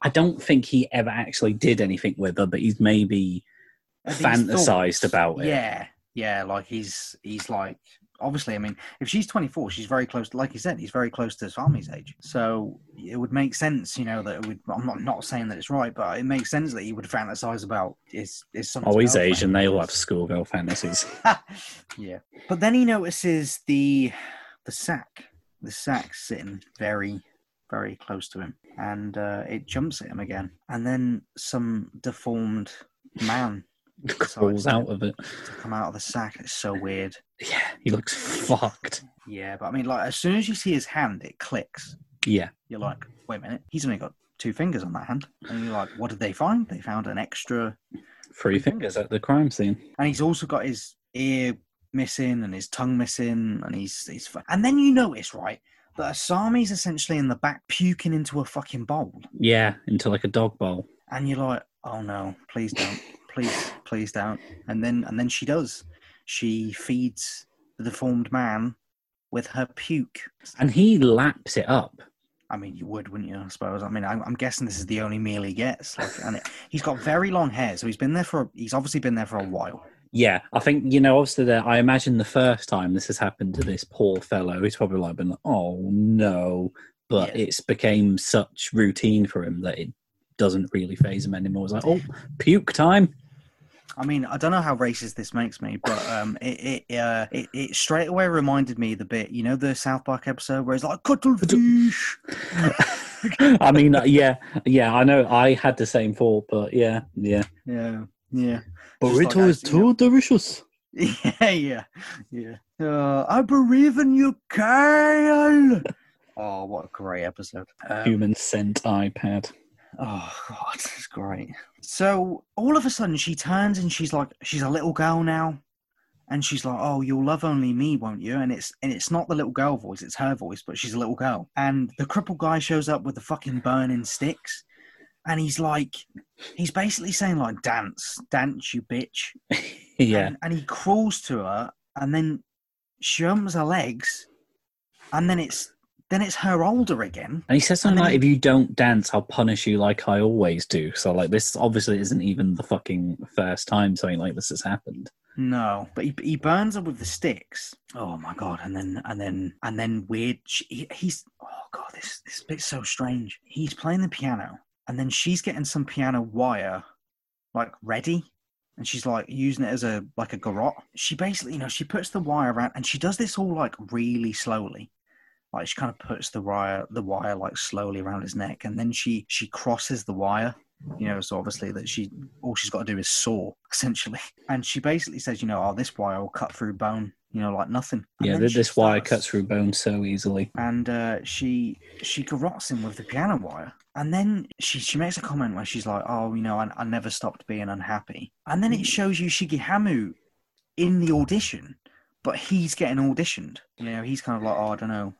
I don't think he ever actually did anything with her, but he's maybe fantasized thoughts? about it. Yeah, yeah. Like he's he's like obviously. I mean, if she's twenty four, she's very close. Like you said, he's very close to Sami's age. So it would make sense, you know, that it would. I'm not not saying that it's right, but it makes sense that he would fantasize about his his son's Oh, he's. Asian. They all have schoolgirl fantasies. yeah. But then he notices the the sack. The sack sitting very, very close to him. And uh, it jumps at him again. And then some deformed man Crawls out of it. to come out of the sack. It's so weird. Yeah, he looks fucked. Yeah, but I mean like as soon as you see his hand, it clicks. Yeah. You're like, wait a minute, he's only got two fingers on that hand. And you're like, what did they find? They found an extra Three fingers at the crime scene. and he's also got his ear missing and his tongue missing, and he's he's. And then you notice, right, that Asami's essentially in the back puking into a fucking bowl, Yeah, into like a dog bowl. and you're like, oh no, please don't, please, please don't. And then and then she does. She feeds the deformed man with her puke. And he laps it up. I mean, you would, wouldn't you? I suppose. I mean, I'm, I'm guessing this is the only meal he gets. Like, and it, he's got very long hair, so he's been there for. He's obviously been there for a while. Yeah, I think you know. Obviously, that I imagine the first time this has happened to this poor fellow, he's probably like been, like, "Oh no!" But Yeah. it's became such routine for him that it doesn't really phase him anymore. It's like, "Oh, puke time!" I mean, I don't know how racist this makes me, but um, it it, uh, it it straight away reminded me the bit, you know, the South Park episode where it's like cuttlefish. I mean, uh, yeah, yeah, I know. I had the same thought, but yeah, yeah. yeah, yeah, Burrito Just like is us, you know. too delicious. yeah, yeah, yeah. Uh, I believe in you, Kyle. oh, what a great episode! Um, HumancentiPad. Oh god, it's great. So all of a sudden she turns and she's like she's a little girl now. And she's like, Oh, you'll love only me, won't you? And it's and it's not the little girl voice, it's her voice, but she's a little girl. And the crippled guy shows up with the fucking burning sticks. And he's like he's basically saying like dance, dance, you bitch. yeah, And, and he crawls to her and then she opens her legs and then it's then it's her older again. and he says something like, "If you don't dance, I'll punish you like I always do." So, like, this obviously isn't even the fucking first time something like this has happened. No, but he, he burns her with the sticks. Oh my god! And then and then and then weird. She, he, he's oh god, this this bit's so strange. He's playing the piano, and then she's getting some piano wire, like ready, and she's like using it as a like a garrote. She basically, you know, she puts the wire around, and she does this all like really slowly. Like she kind of puts the wire the wire like slowly around his neck, and then she she crosses the wire you know, so obviously that she all she's got to do is saw essentially, and she basically says, you know, oh, this wire will cut through bone, you know, like nothing. And yeah, then th- she this wire cuts through bone so easily. and uh, she she garrots him with the piano wire, and then she she makes a comment where she's like, oh, you know, I, I never stopped being unhappy, and then it shows you Shigeharu in the audition, but he's getting auditioned. You know, he's kind of like, oh, I don't know.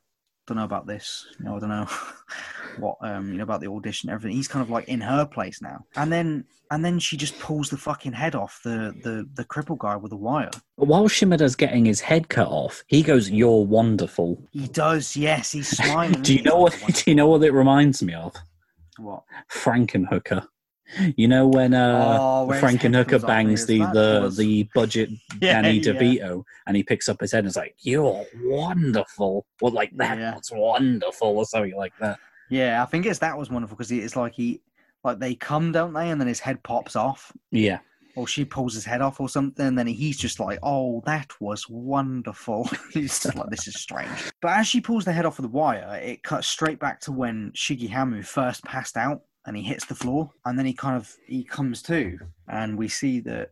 Don't know about this, you know. I don't know what, um, you know, about the audition, everything. He's kind of like in her place now, and then, and then she just pulls the fucking head off the the the cripple guy with a wire. While Shimada's getting his head cut off, he goes, "You're wonderful." He does, yes, he's smiling. do you know what? Do you know what it reminds me of? What? Frankenhooker. You know when uh, Oh, where his head Frankenhooker comes off and bangs the the, was- the budget Yeah, Danny yeah. DeVito, and he picks up his head and is like, "You're wonderful," or like that Yeah. was wonderful, or something like that. Yeah, I think it's that was wonderful because it's like he, like they come, don't they? And then his head pops off, Yeah, or she pulls his head off, or something. And then he's just like, "Oh, that was wonderful." he's just like, "This is strange." But as she pulls the head off of the wire, it cuts straight back to when Shigeharu first passed out, and he hits the floor, and then he kind of he comes to, and we see that.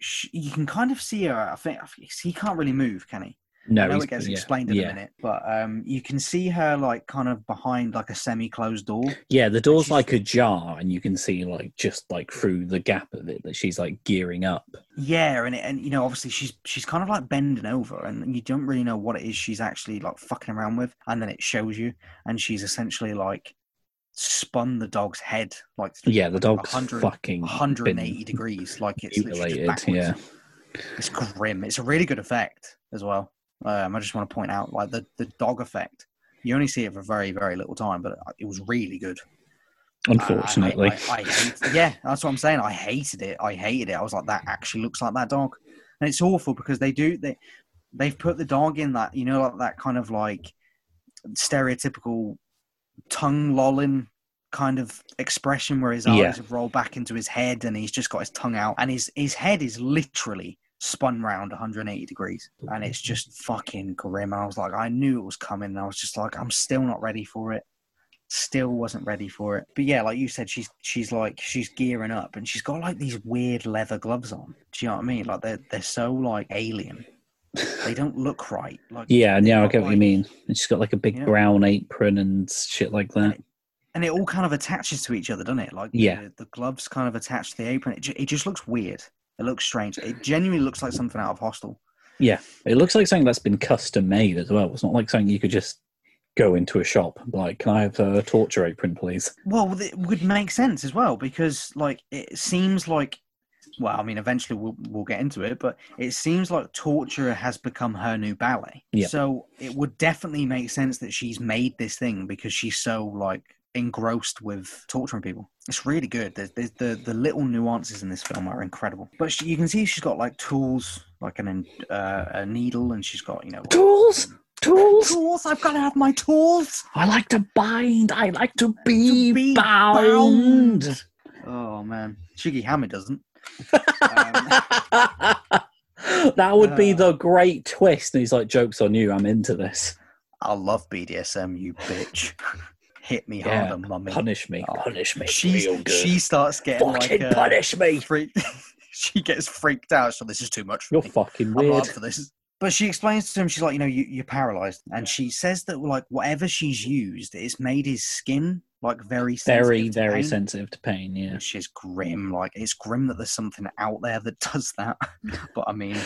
sh you can kind of see her. I think I think- he can't really move, can he? no, I know it gets yeah, explained in yeah. a minute, but um, you can see her like kind of behind like a semi-closed door. Yeah, the door's like ajar, and you can see like just like through the gap of it that she's like gearing up. Yeah, and it, and you know, obviously she's she's kind of like bending over, and you don't really know what it is she's actually like fucking around with, and then it shows you, and she's essentially like spun the dog's head like Yeah, the dog's 100 fucking 180 been degrees, like it's mutilated. backwards. Yeah, It's grim. It's a really good effect as well. Um, I just want to point out, like the the dog effect. You only see it for very very little time, but it was really good. I- I- unfortunately. I, I, hate, yeah, that's what I'm saying. I hated it. I hated it. I was like, that actually looks like that dog, and it's awful because they do they they've put the dog in that you know like that kind of like stereotypical tongue lolling kind of expression where his eyes Yeah. have rolled back into his head and he's just got his tongue out and his his head is literally spun round 180 degrees. And it's just fucking grim. And I was like I knew it was coming. And I was just like I'm still not ready for it. Still wasn't ready for it. But yeah like you said she's she's like she's gearing up and she's got like these weird leather gloves on. Do you know what I mean? Like they're they're so like alien they don't look right like yeah, and yeah, I get what you mean. And she's got like a big Yeah. brown apron and shit like that. and it all kind of attaches to each other, doesn't it? Like Yeah. the, the gloves kind of attach to the apron. It, ju- it just looks weird. It looks strange. It genuinely looks like something out of Hostel. Yeah, it looks like something that's been custom made as well. It's not like something you could just go into a shop and be like, "Can I have a torture apron, please?" Well, it would make sense as well because, like, it seems like. Well, I mean, eventually we'll we'll get into it, but it seems like torture has become her new ballet. Yeah. So it would definitely make sense that she's made this thing because she's so like engrossed with torturing people. It's really good. There's, there's the the little nuances in this film are incredible. But she, you can see she's got like tools, like an uh, a needle, and she's got you know Tools, tools. tools. I've got to have my tools. I like to bind. I like to be, be bound. bound. Oh man, Shiggy Hammer doesn't. Um, that would be Uh, the great twist. And he's like, "Jokes on you. I'm into this. I love BDSM, you bitch. Hit me Yeah, harder, mummy. Punish me. Oh, Punish me. She's, she starts getting fucking like uh, punish me. freak- she gets freaked out. So this is too much. For You're me. fucking I'm weird. not for this. But she explains to him, she's like, you know, you, you're paralyzed, and she says that like whatever she's used, it's made his skin like very sensitive Very, very pain, sensitive to pain. Yeah. Which is grim. Like it's grim that there's something out there that does that. but I mean,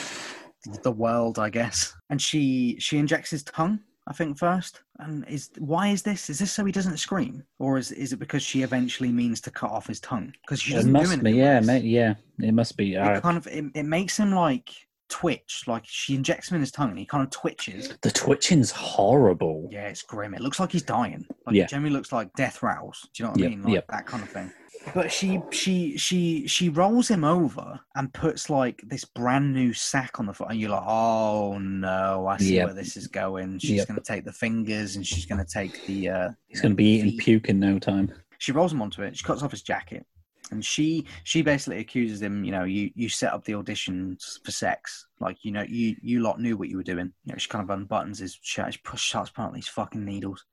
the world, I guess. And she she injects his tongue. I think first, and is why is this? Is this so he doesn't scream, or is is it because she eventually means to cut off his tongue? Because she doesn't do must anything. be. Yeah. Yeah, it must be. It Uh, kind of it, it makes him like twitch. Like she injects him in his tongue, and he kind of twitches. the twitching's horrible. Yeah, it's grim. It looks like he's dying. Like Yeah. it looks like death rattles. Do you know what I Yep, mean? Like yep. that kind of thing. But she she she she rolls him over and puts like this brand new sack on the foot, and you're like, oh no, I see Yep. where this is going. She's Yep. gonna take the fingers and she's gonna take the. uh He's going to be eating puke in no time. She rolls him onto it. She cuts off his jacket, and she she basically accuses him. You know, you you set up the auditions for sex. Like you know, you you lot knew what you were doing. You know, she kind of unbuttons his shirt. She push, starts putting out these fucking needles.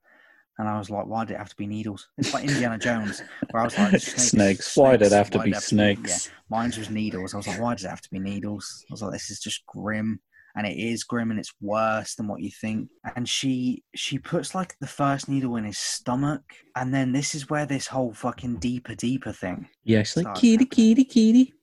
And I was like, why did it have to be needles? It's like Indiana Jones, where I was like, Snakes. Why did it have to Why'd be it yeah. snakes? Mine was needles. I was like, why does it have to be needles? I was like, this is just grim. And it is grim and it's worse than what you think. And she she puts like the first needle in his stomach. And then this is where this whole fucking deeper, deeper thing. Yeah, she's like kitty, happening. kitty, kitty.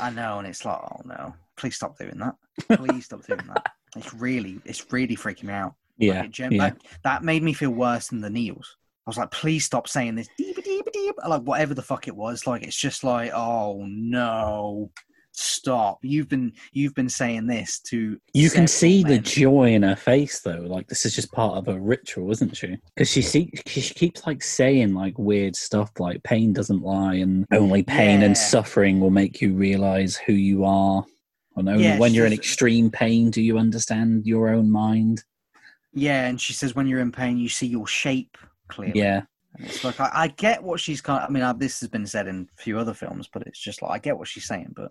I know, and it's like, oh no, please stop doing that. Please stop doing that. It's really, it's really freaking me out. Yeah, it gen- yeah. like, that made me feel worse than the needles. I was like, please stop saying this deep, deep, deep, like whatever the fuck it was. Like it's just like, oh no, stop. You've been you've been saying this to You can see the joy in her face, though. Like this is just part of a ritual, isn't she? Because she see, she keeps like saying like weird stuff, like pain doesn't lie, and only pain Yeah. and suffering will make you realize who you are. And only Yeah, when you're in extreme pain do you understand your own mind. Yeah, and she says when you're in pain, you see your shape clearly. Yeah, it's like I, I get what she's kind. Of, I mean, I, this has been said in a few other films, but it's just like I get what she's saying, but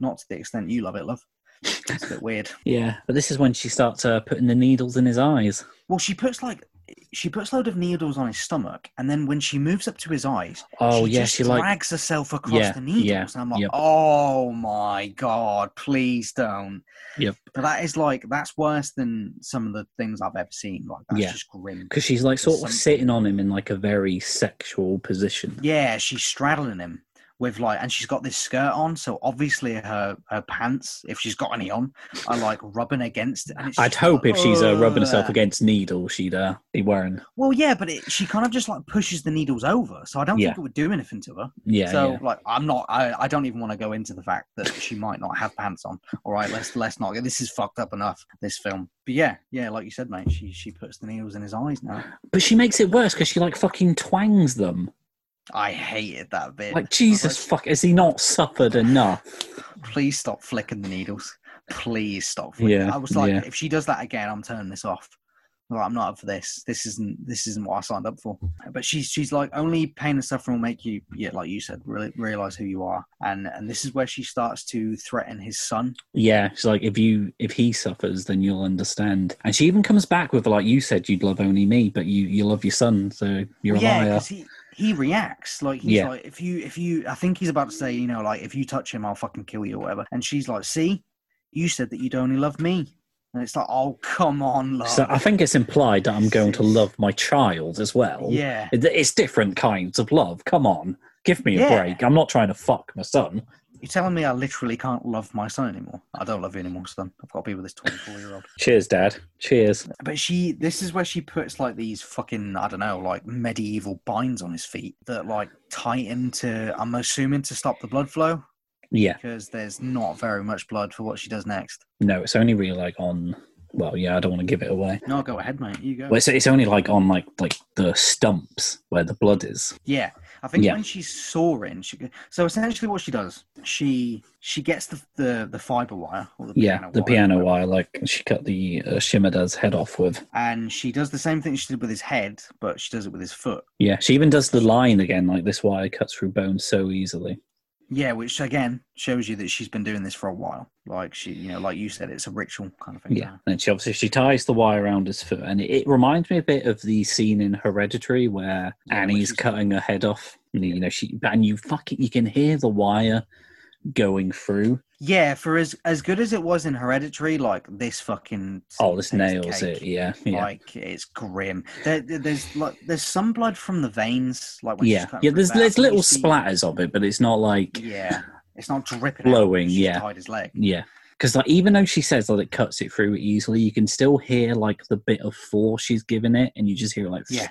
not to the extent you love it, love. It's a bit weird. yeah. But this is when she starts uh, putting the needles in his eyes. Well, she puts like she puts a load of needles on his stomach, and then when she moves up to his eyes, Oh she yeah, she like drags herself across Yeah, the needles. yeah, and I'm like, yep. oh my god, please don't. Yep. But that is like that's worse than some of the things I've ever seen. Like that's Yeah. just grim. because she's like sort of Some- sitting on him in like a very sexual position. Yeah, she's straddling him, with like, and she's got this skirt on, so obviously her her pants, if she's got any on, are like rubbing against. And it's I'd hope like, if she's uh, rubbing herself against needles, she'd uh, be wearing. Well, yeah, but it, she kind of just like pushes the needles over, so I don't Yeah. think it would do anything to her. Yeah, so yeah. like, I'm not. I, I don't even want to go into the fact that she might not have pants on. All right, let's let's not. This is fucked up enough. This film. But yeah, yeah, like you said, mate, she she puts the needles in his eyes now. But she makes it worse because she like fucking twangs them. I hated that bit. Like Jesus fuck, has he not suffered enough? please stop flicking the needles. Please stop. Flicking. Yeah, I was like, yeah. if she does that again, I'm turning this off. Like, I'm not up for this. This isn't. This isn't what I signed up for. But she's she's like only pain and suffering will make you, yeah, like you said, really realize who you are. And and this is where she starts to threaten his son. Yeah, she's like, if you if he suffers, then you'll understand. And she even comes back with like you said, you'd love only me, but you you love your son, so you're Well, a yeah, liar. he he reacts like he's Yeah. like if you if you I think he's about to say you know like if you touch him I'll fucking kill you or whatever. And she's like, see, you said that you'd only love me. And it's like, oh come on, love. So I think it's implied that I'm going to love my child as well. yeah. It's different kinds of love. Come on, give me a Yeah. break. I'm not trying to fuck my son. You're telling me I literally can't love my son anymore? I don't love you anymore, son. I've got to be with this 24 year old. Cheers, Dad. Cheers. But she, this is where she puts like these fucking, I don't know, like medieval binds on his feet that like tighten to, I'm assuming to stop the blood flow Yeah. because there's not very much blood for what she does next. No, it's only really like on. Well, yeah, I don't want to give it away. No, go ahead, mate. You go. Well, it's, it's only like on like like the stumps where the blood is. Yeah, I think Yeah. when she's sawing, she so essentially what she does, she she gets the the, the fiber wire or the Yeah, piano the wire, piano whatever, wire, like she cut the uh, Shimada's head off with. and she does the same thing she did with his head, but she does it with his foot. Yeah, she even does the line again, like this wire cuts through bone so easily. Yeah, which again shows you that she's been doing this for a while. Like she, you know, like you said, it's a ritual kind of thing. Yeah, and she obviously she ties the wire around his foot, and it, it reminds me a bit of the scene in Hereditary where Yeah, Annie's cutting her head off. And, you know, she and you fucking you can hear the wire going through. Yeah, for as as good as it was in Hereditary, like this fucking Oh, this scene takes the nails cake. it. Yeah, yeah, Like it's grim. There, there- there's like there's some blood from the veins, like when yeah, yeah. There's there's little see- splatters of it, but it's not like Yeah, it's not dripping. Flowing, out. Yeah. tied his leg. Yeah. Because like even though she says that it cuts it through easily, you can still hear like the bit of force she's giving it, and you just hear like Yeah.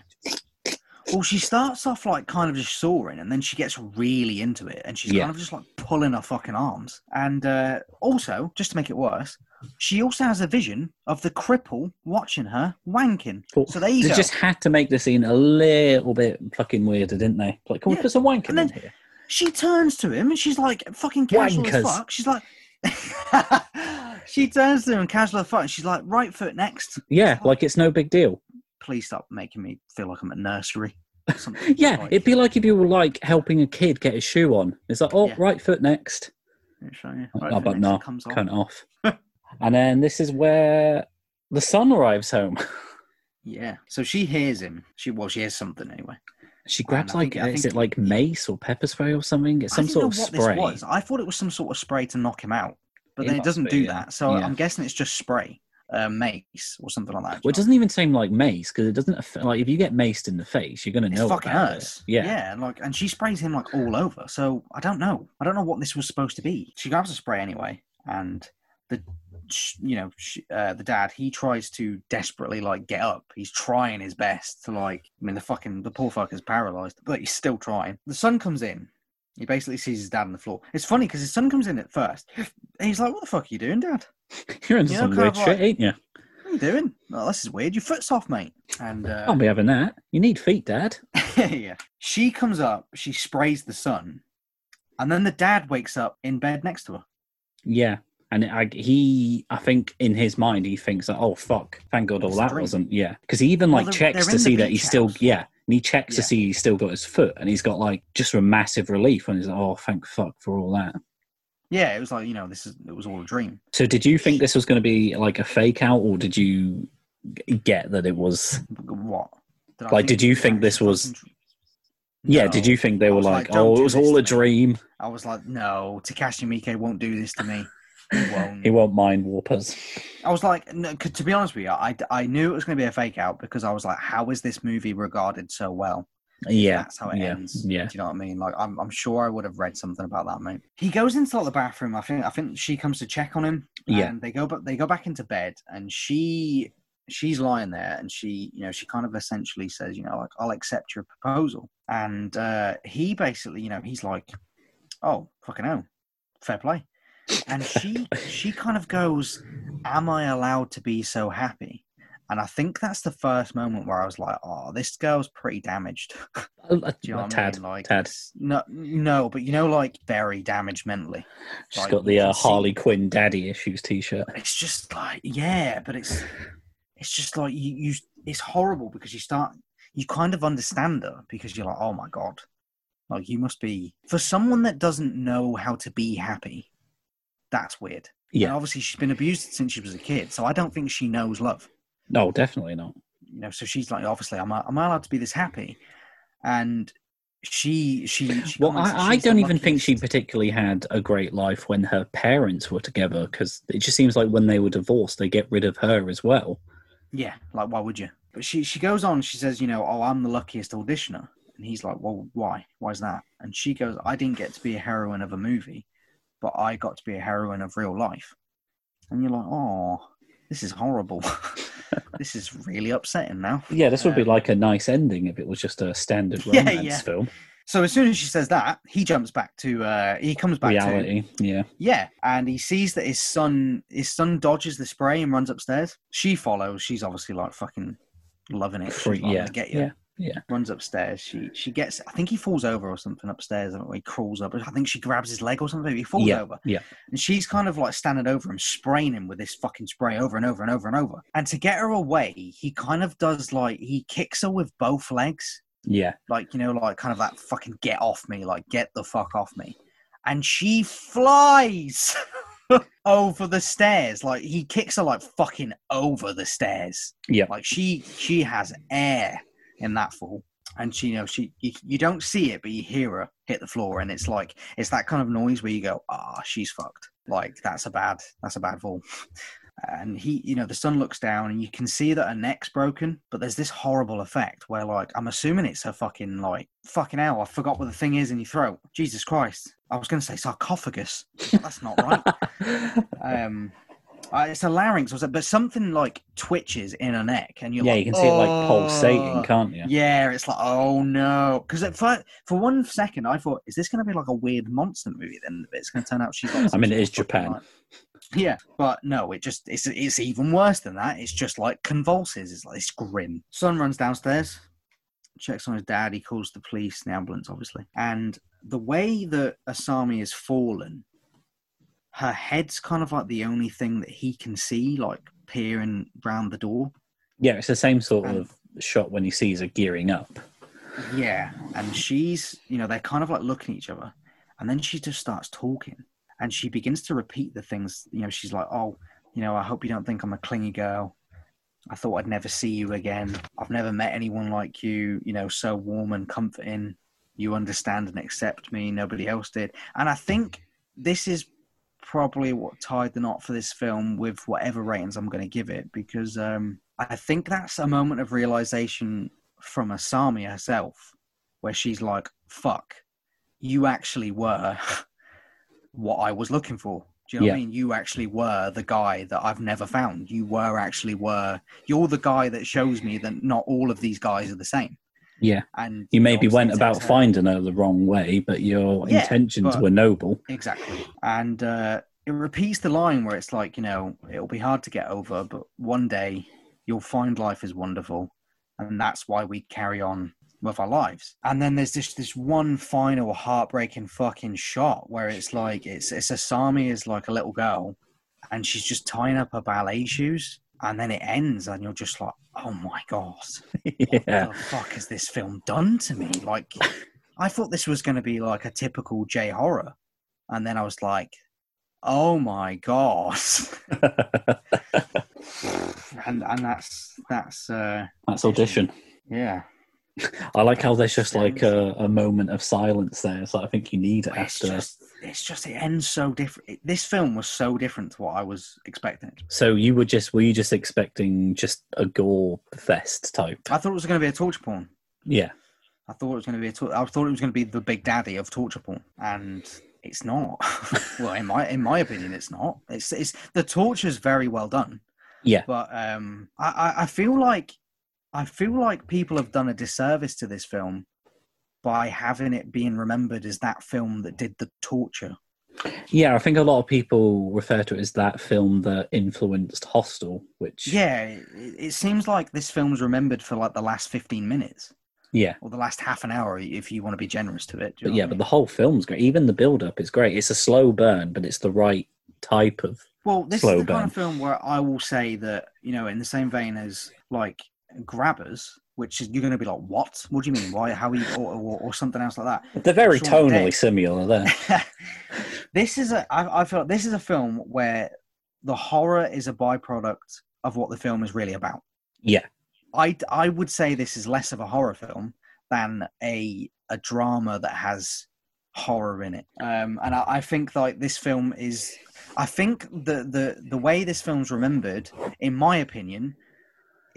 Well, she starts off like kind of just soaring, and then she gets really into it, and she's Yeah. kind of just like pulling her fucking arms. And uh, also, just to make it worse, she also has a vision of the cripple watching her wanking. Well, So there you They go. just had to make the scene a little bit fucking weirder, didn't they? Like, can we Yeah, put some wanking and then- in here? She turns to him and she's like fucking casual as fuck. She's like, she turns to him casual as fuck. And she's like, right foot next. Yeah, like it's no big deal. Please stop making me feel like I'm at nursery. something. Yeah, Like- it'd be like if you were like helping a kid get his shoe on. It's like, oh, Yeah. right foot next. Yeah, sure, yeah. Oh, Right foot but no, comes off. And then this is where the son arrives home. Yeah. So she hears him. She well, she hears something anyway. She grabs like, think- is think- it like mace or pepper spray or something? It's some sort know of what spray. this was. I thought it was some sort of spray to knock him out, but It then it doesn't be, do yeah. that. So. I'm guessing it's just spray, uh, mace or something like that. Well, it doesn't even seem like mace because it doesn't aff- like if you get maced in the face, you're gonna It know fucking about hurts. it. Yeah. yeah, like, and she sprays him like all over. So I don't know. I don't know what this was supposed to be. She grabs a spray anyway, and the, you know, uh, the dad he tries to desperately like get up. He's trying his best to like. I mean, the fucking the poor fucker's paralyzed, but he's still trying. The son comes in. He basically sees his dad on the floor. It's funny because his son comes in at first. He's like, "What the fuck are you doing, Dad? You're into You some weird of like- shit, ain't you? What are you doing? Oh, this is weird. Your foot's off, mate." And uh, I'll be having that. You need feet, Dad. yeah. She comes up, she sprays the sun, and then the dad wakes up in bed next to her. Yeah. And I, he, I think in his mind, he thinks that, oh, fuck, thank God all that dream. wasn't, yeah. Because he even Well, like they're- checks they're to see that he's still, yeah. And he checks to see he's still got his foot and he's got like just a massive relief and he's like, oh, thank fuck for all that. Yeah, it was like you know, this is it was all a dream. So did you think this was going to be like a fake out or did you get that it was, What? Did Like, did you think this was- yeah, did you think they were like, like, oh, it was all a to me." dream? I was like, no, Takashi Miike won't do this to me. He won't. He won't mind warpers. I was like, no, to be honest with you, I, I knew it was going to be a fake out because I was like, how is this movie regarded so well? Yeah, That's how it yeah, ends. yeah. Do you know what I mean? Like I'm, I'm sure I would have read something about that, mate. He goes into like, the bathroom. I think I think she comes to check on him. Yeah. They go but they go back into bed and she she's lying there and she you know she kind of essentially says you know like I'll accept your proposal and uh he basically you know he's like oh fucking hell fair play and she she kind of goes am I allowed to be so happy and I think that's the first moment where I was like oh this girl's pretty damaged A, a, do you know what tad, I mean? Like, tad. No, no, but you know, like very damaged mentally. She's like, got the uh, see- Harley Quinn daddy issues T-shirt. It's just like, yeah, but it's, it's just like you, you, it's horrible because you start, you kind of understand her because you're like, oh my god, like you must be for someone that doesn't know how to be happy. That's weird. And Yeah, obviously she's been abused since she was a kid, so I don't think she knows love. No, definitely not. you know so she's like obviously am I, am I allowed to be this happy. And she she, she Well, I, I don't even think she particularly had a great life when her parents were together because it just seems like when they were divorced, they get rid of her as well. yeah like why would you? But she she goes on she says you know oh i'm the luckiest auditioner. And he's like well why? Why is that? And she goes i didn't get to be a heroine of a movie but i got to be a heroine of real life. And you're like oh this is horrible this is really upsetting now Yeah, this would be Um, like a nice ending if it was just a standard Yeah, romance yeah. film. so as soon as she says that he jumps back to uh he comes back to Reality, yeah. Yeah, and he sees that his son his son dodges the spray and runs upstairs. She follows. She's obviously like fucking loving it. Like, yeah, get you. yeah, yeah. Runs upstairs. She she gets. I think he falls over or something upstairs. Or he crawls up. I think she grabs his leg or something. He falls Yeah, over. yeah. And she's kind of like standing over him, spraying him with this fucking spray over and over and over and over. And to get her away, he kind of does like he kicks her with both legs Yeah, like you know like kind of that fucking get off me like get the fuck off me and she flies over the stairs like he kicks her like fucking over the stairs Yeah. like she she has air in that fall. And she you know she you, you don't see it but you hear her hit the floor and it's like it's that kind of noise where you go ah she's fucked. Like that's a bad that's a bad fall. And he you know the son looks down and you can see that her neck's broken but there's this horrible effect where like i'm assuming it's her fucking like fucking hell i forgot what the thing is in your throat. Jesus christ. I was going to say sarcophagus that's not right. Um uh, it's a larynx or something, but something like twitches in her neck and you're yeah, like you can see it like "Oh." pulsating, can't you? yeah it's like oh no because for, for one second i thought is this going to be like a weird monster movie then it's going to turn out she's I mean, it is Japan. like- yeah, but no, it just it's it's even worse than that. It's just like convulses. It's like it's grim. Son runs downstairs, checks on his dad. He calls the police, the ambulance, obviously. And the way that Asami has fallen, her head's kind of like the only thing that he can see, like peering round the door. Yeah, it's the same sort And- of shot when he sees her gearing up. Yeah, and she's, you know, they're kind of like looking at each other, and then she just starts talking, and she begins to repeat the things. You know, she's like, "Oh, you know, I hope you don't think I'm a clingy girl. I thought I'd never see you again. I've never met anyone like you. You know, so warm and comforting. You understand and accept me. Nobody else did." And I think this is probably what tied the knot for this film with whatever ratings I'm going to give it because um, I think that's a moment of realization from Asami herself where she's like, fuck, you actually were what I was looking for. Do you know what I mean? You actually were the guy that I've never found. You were actually were. You're the guy that shows me that not all of these guys are the same. Yeah, And you maybe went about finding her the wrong way, but your Yeah, intentions but- were noble. Exactly. And uh, it repeats the line where it's like, you know, it'll be hard to get over, but one day you'll find life is wonderful. And that's why we carry on with our lives. And then there's this this one final heartbreaking fucking shot where it's like it's it's Asami is like a little girl and she's just tying up her ballet shoes. And then it ends and you're just like, oh my god what yeah, the fuck has this film done to me? Like, I thought this was going to be like a typical J horror, and then I was like, oh my god, and and that's that's uh that's audition. yeah, I like how there's just like a, a moment of silence there. So I think you need it it's after. just it's just it ends so different. This film was so different to what I was expecting. So you were just were you just expecting just a gore fest type? I thought it was going to be a torture porn. Yeah, I thought it was going to be a tor- I thought it was going to be the big daddy of torture porn, and it's not. well, in my in my opinion, it's not. It's it's the torture's very well done. Yeah. But um, I, I I feel like I feel like people have done a disservice to this film by having it being remembered as that film that did the torture. Yeah, I think a lot of people refer to it as that film that influenced Hostel, which Yeah, it, it seems like this film's remembered for like the last fifteen minutes yeah. or the last half an hour, if you want to be generous to it. But yeah, but the whole film's great. Even the build up is great. It's a slow burn, but it's the right type of Well, this slow is the kind of film where I will say that you know, in the same vein as like Grabbers, which is you're going to be like, what? What do you mean? Why? How? Are you, or, or, or something else like that. they're very tonally Dead. similar there. this is a. I, I feel like this is a film where the horror is a byproduct of what the film is really about. Yeah. I I would say this is less of a horror film than a a drama that has horror in it. Um, and I, I think like this film is. I think the the the way this film's remembered, in my opinion,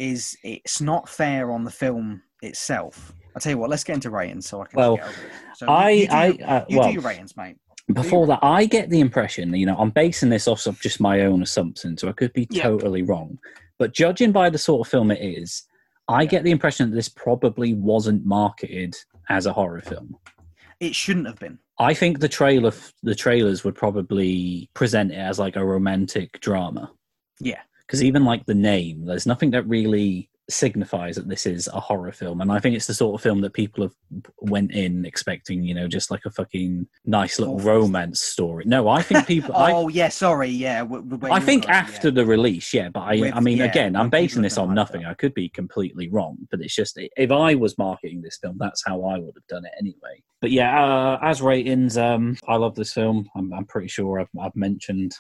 is it's not fair on the film itself. I'll tell you what. Let's get into ratings so I can. Well, get over it. So I- you, you do, I- uh, you well- do your ratings, mate. Before that, I get the impression, you know, I'm basing this off of just my own assumption, so I could be Yeah. totally wrong. But judging by the sort of film it is, I Yeah. get the impression that this probably wasn't marketed as a horror film. It shouldn't have been. I think the trailer, the trailers would probably present it as like a romantic drama. Yeah. Because even like the name, there's nothing that really signifies that this is a horror film, and I think it's the sort of film that people have went in expecting, you know, just like a fucking nice little Awful. romance story. No, I think people. I, oh yeah, sorry, yeah. w- w- where I think going, after yeah. the release, yeah, but I, With- I mean, yeah, again, I'm basing this on nothing. I could be completely wrong, but it's just if I was marketing this film, that's how I would have done it anyway. But yeah, uh, as ratings, um, I love this film. I'm, I'm pretty sure I've, I've mentioned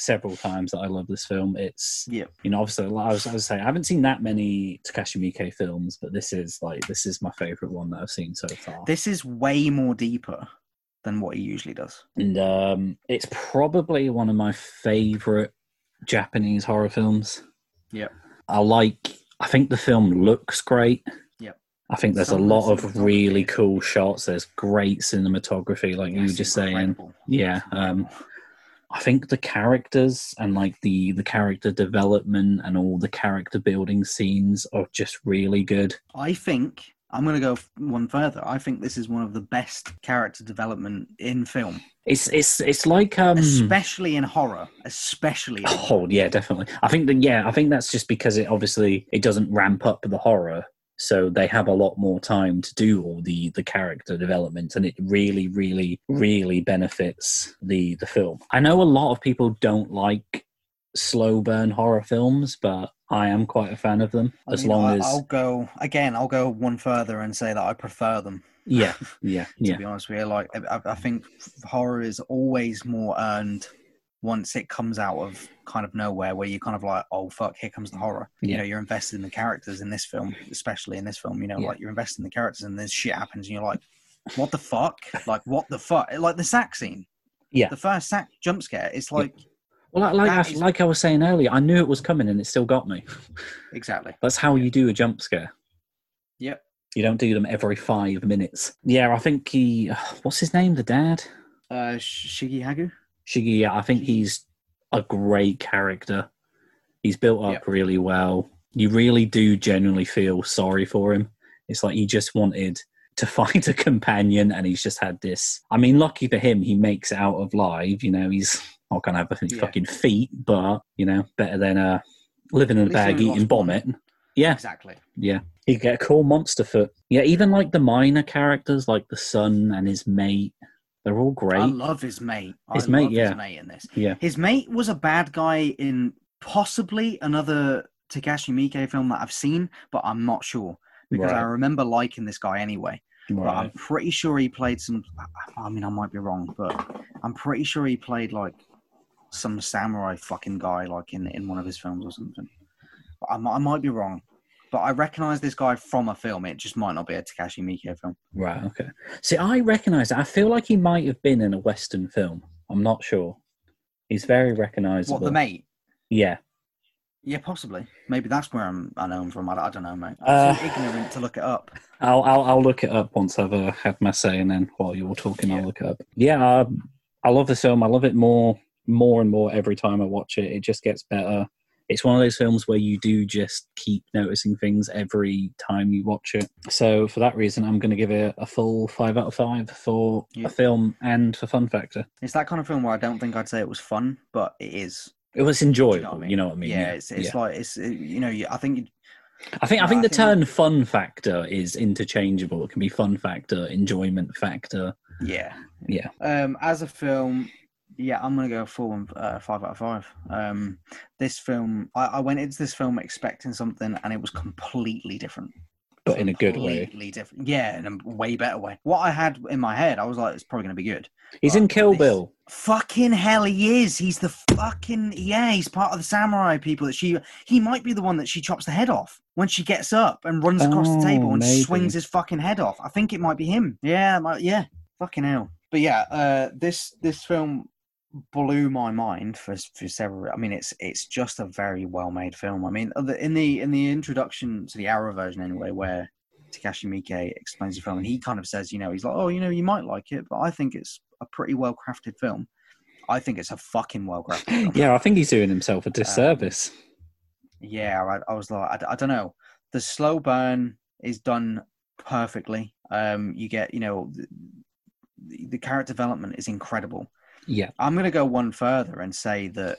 several times that I love this film. It's Yeah. you know, obviously, like I was, I was saying, I haven't seen that many Takashi Miike films, but this is like this is my favorite one that I've seen so far. This is way more deeper than what he usually does. and um, it's probably one of my favorite Japanese horror films. Yeah, I like. I think the film looks great. I think there's Some a lot of really cool shots. There's great cinematography, like you were just saying. incredible. Yeah. Um, I think the characters and like the the character development and all the character building scenes are just really good. I think I'm going to go one further. I think this is one of the best character development in film, It's it's it's like um especially in horror. Especially. In Oh yeah, definitely. I think that yeah, I think that's just because it obviously it doesn't ramp up the horror, so they have a lot more time to do all the the character development, and it really, really, mm. really benefits the the film. I know a lot of people don't like slow burn horror films, but I am quite a fan of them. I As mean, long I, as I'll go again. I'll go one further and say that I prefer them. yeah, yeah, to yeah, be honest with you. Like I, I think horror is always more earned once it comes out of kind of nowhere, where you're kind of like, oh fuck, here comes the horror. You know, you're invested in the characters in this film, especially in this film. You know, Yeah. like you're invested in the characters, and this shit happens, and you're like, what the fuck? like what the fuck? Like the sack scene. Yeah. The first sack jump scare. It's like Well, like like I, is- like I was saying earlier, I knew it was coming, and it still got me. exactly. That's how you do a jump scare. Yep. You don't do them every five minutes. Yeah, I think he. What's his name? The dad? Uh, Shigi Hagu. Shigi. Yeah, I think he's a great character. He's built up Yep. really well. You really do genuinely feel sorry for him. It's like he just wanted to find a companion, and he's just had this. I mean, lucky for him, he makes it out of live. You know, he's not gonna have any Yeah. fucking feet, but you know, better than uh, living in a bag eating lost one. vomit. Yeah, Exactly. yeah. He'd get a cool monster foot. Yeah, even like the minor characters, like the son and his mate, they're all great. I love his mate. His I mate, love yeah. his mate in this. Yeah. His mate was a bad guy in possibly another Takashi Miike film that I've seen, but I'm not sure because I remember liking this guy anyway. But I'm pretty sure he played some. I mean, I might be wrong, but I'm pretty sure he played like some samurai fucking guy, like in in one of his films or something. I, I might be wrong. But I recognize this guy from a film. It just might not be a Takashi Miike film. Right. Okay. See, I recognise. I feel like he might have been in a Western film. I'm not sure. He's very recognisable. What the mate? Yeah. Yeah, possibly. Maybe that's where I'm. I know him from. I, I don't know, mate. Uh, I'm too ignorant to look it up. I'll, I'll I'll look it up once I've uh, had my say, and then while you're talking, Yeah. I'll look it up. Yeah, uh, I love this film. I love it more, more and more every time I watch it. It just gets better. It's one of those films where you do just keep noticing things every time you watch it. So for that reason, I'm going to give it a full five out of five for Yeah. a film and for fun factor. It's that kind of film where I don't think I'd say it was fun, but it is. It was enjoyable. You know what I mean? Yeah, it's it's like it's you know I think I think I think I the think- term "fun factor" is interchangeable. It can be fun factor, enjoyment factor. yeah Yeah. Um, as a film, yeah, I'm gonna go full and uh, five out of five. Um, this film, I, I went into this film expecting something, and it was completely different. But in a good way. Completely different. Yeah, in a way better way. What I had in my head, I was like, it's probably gonna be good. He's But in Kill Bill. Fucking hell, he is. He's the fucking yeah. He's part of the samurai people that she. He might be the one that she chops the head off when she gets up and runs across the Oh, table and maybe. swings his fucking head off. I think it might be him. Yeah, might- yeah. Fucking hell. But yeah, uh, this this film blew my mind for for several. I mean, it's it's just a very well made film. I mean, in the in the introduction to the Arrow version anyway, where Takashi Miike explains the film, and he kind of says, you know, he's like, oh, you know, you might like it, but I think it's a pretty well crafted film. I think it's a fucking well crafted. Yeah, I think he's doing himself a disservice. Yeah, I, I was like, I, I don't know. The slow burn is done perfectly. Um, you get, you know, the, the character development is incredible. Yeah. I'm going to go one further and say that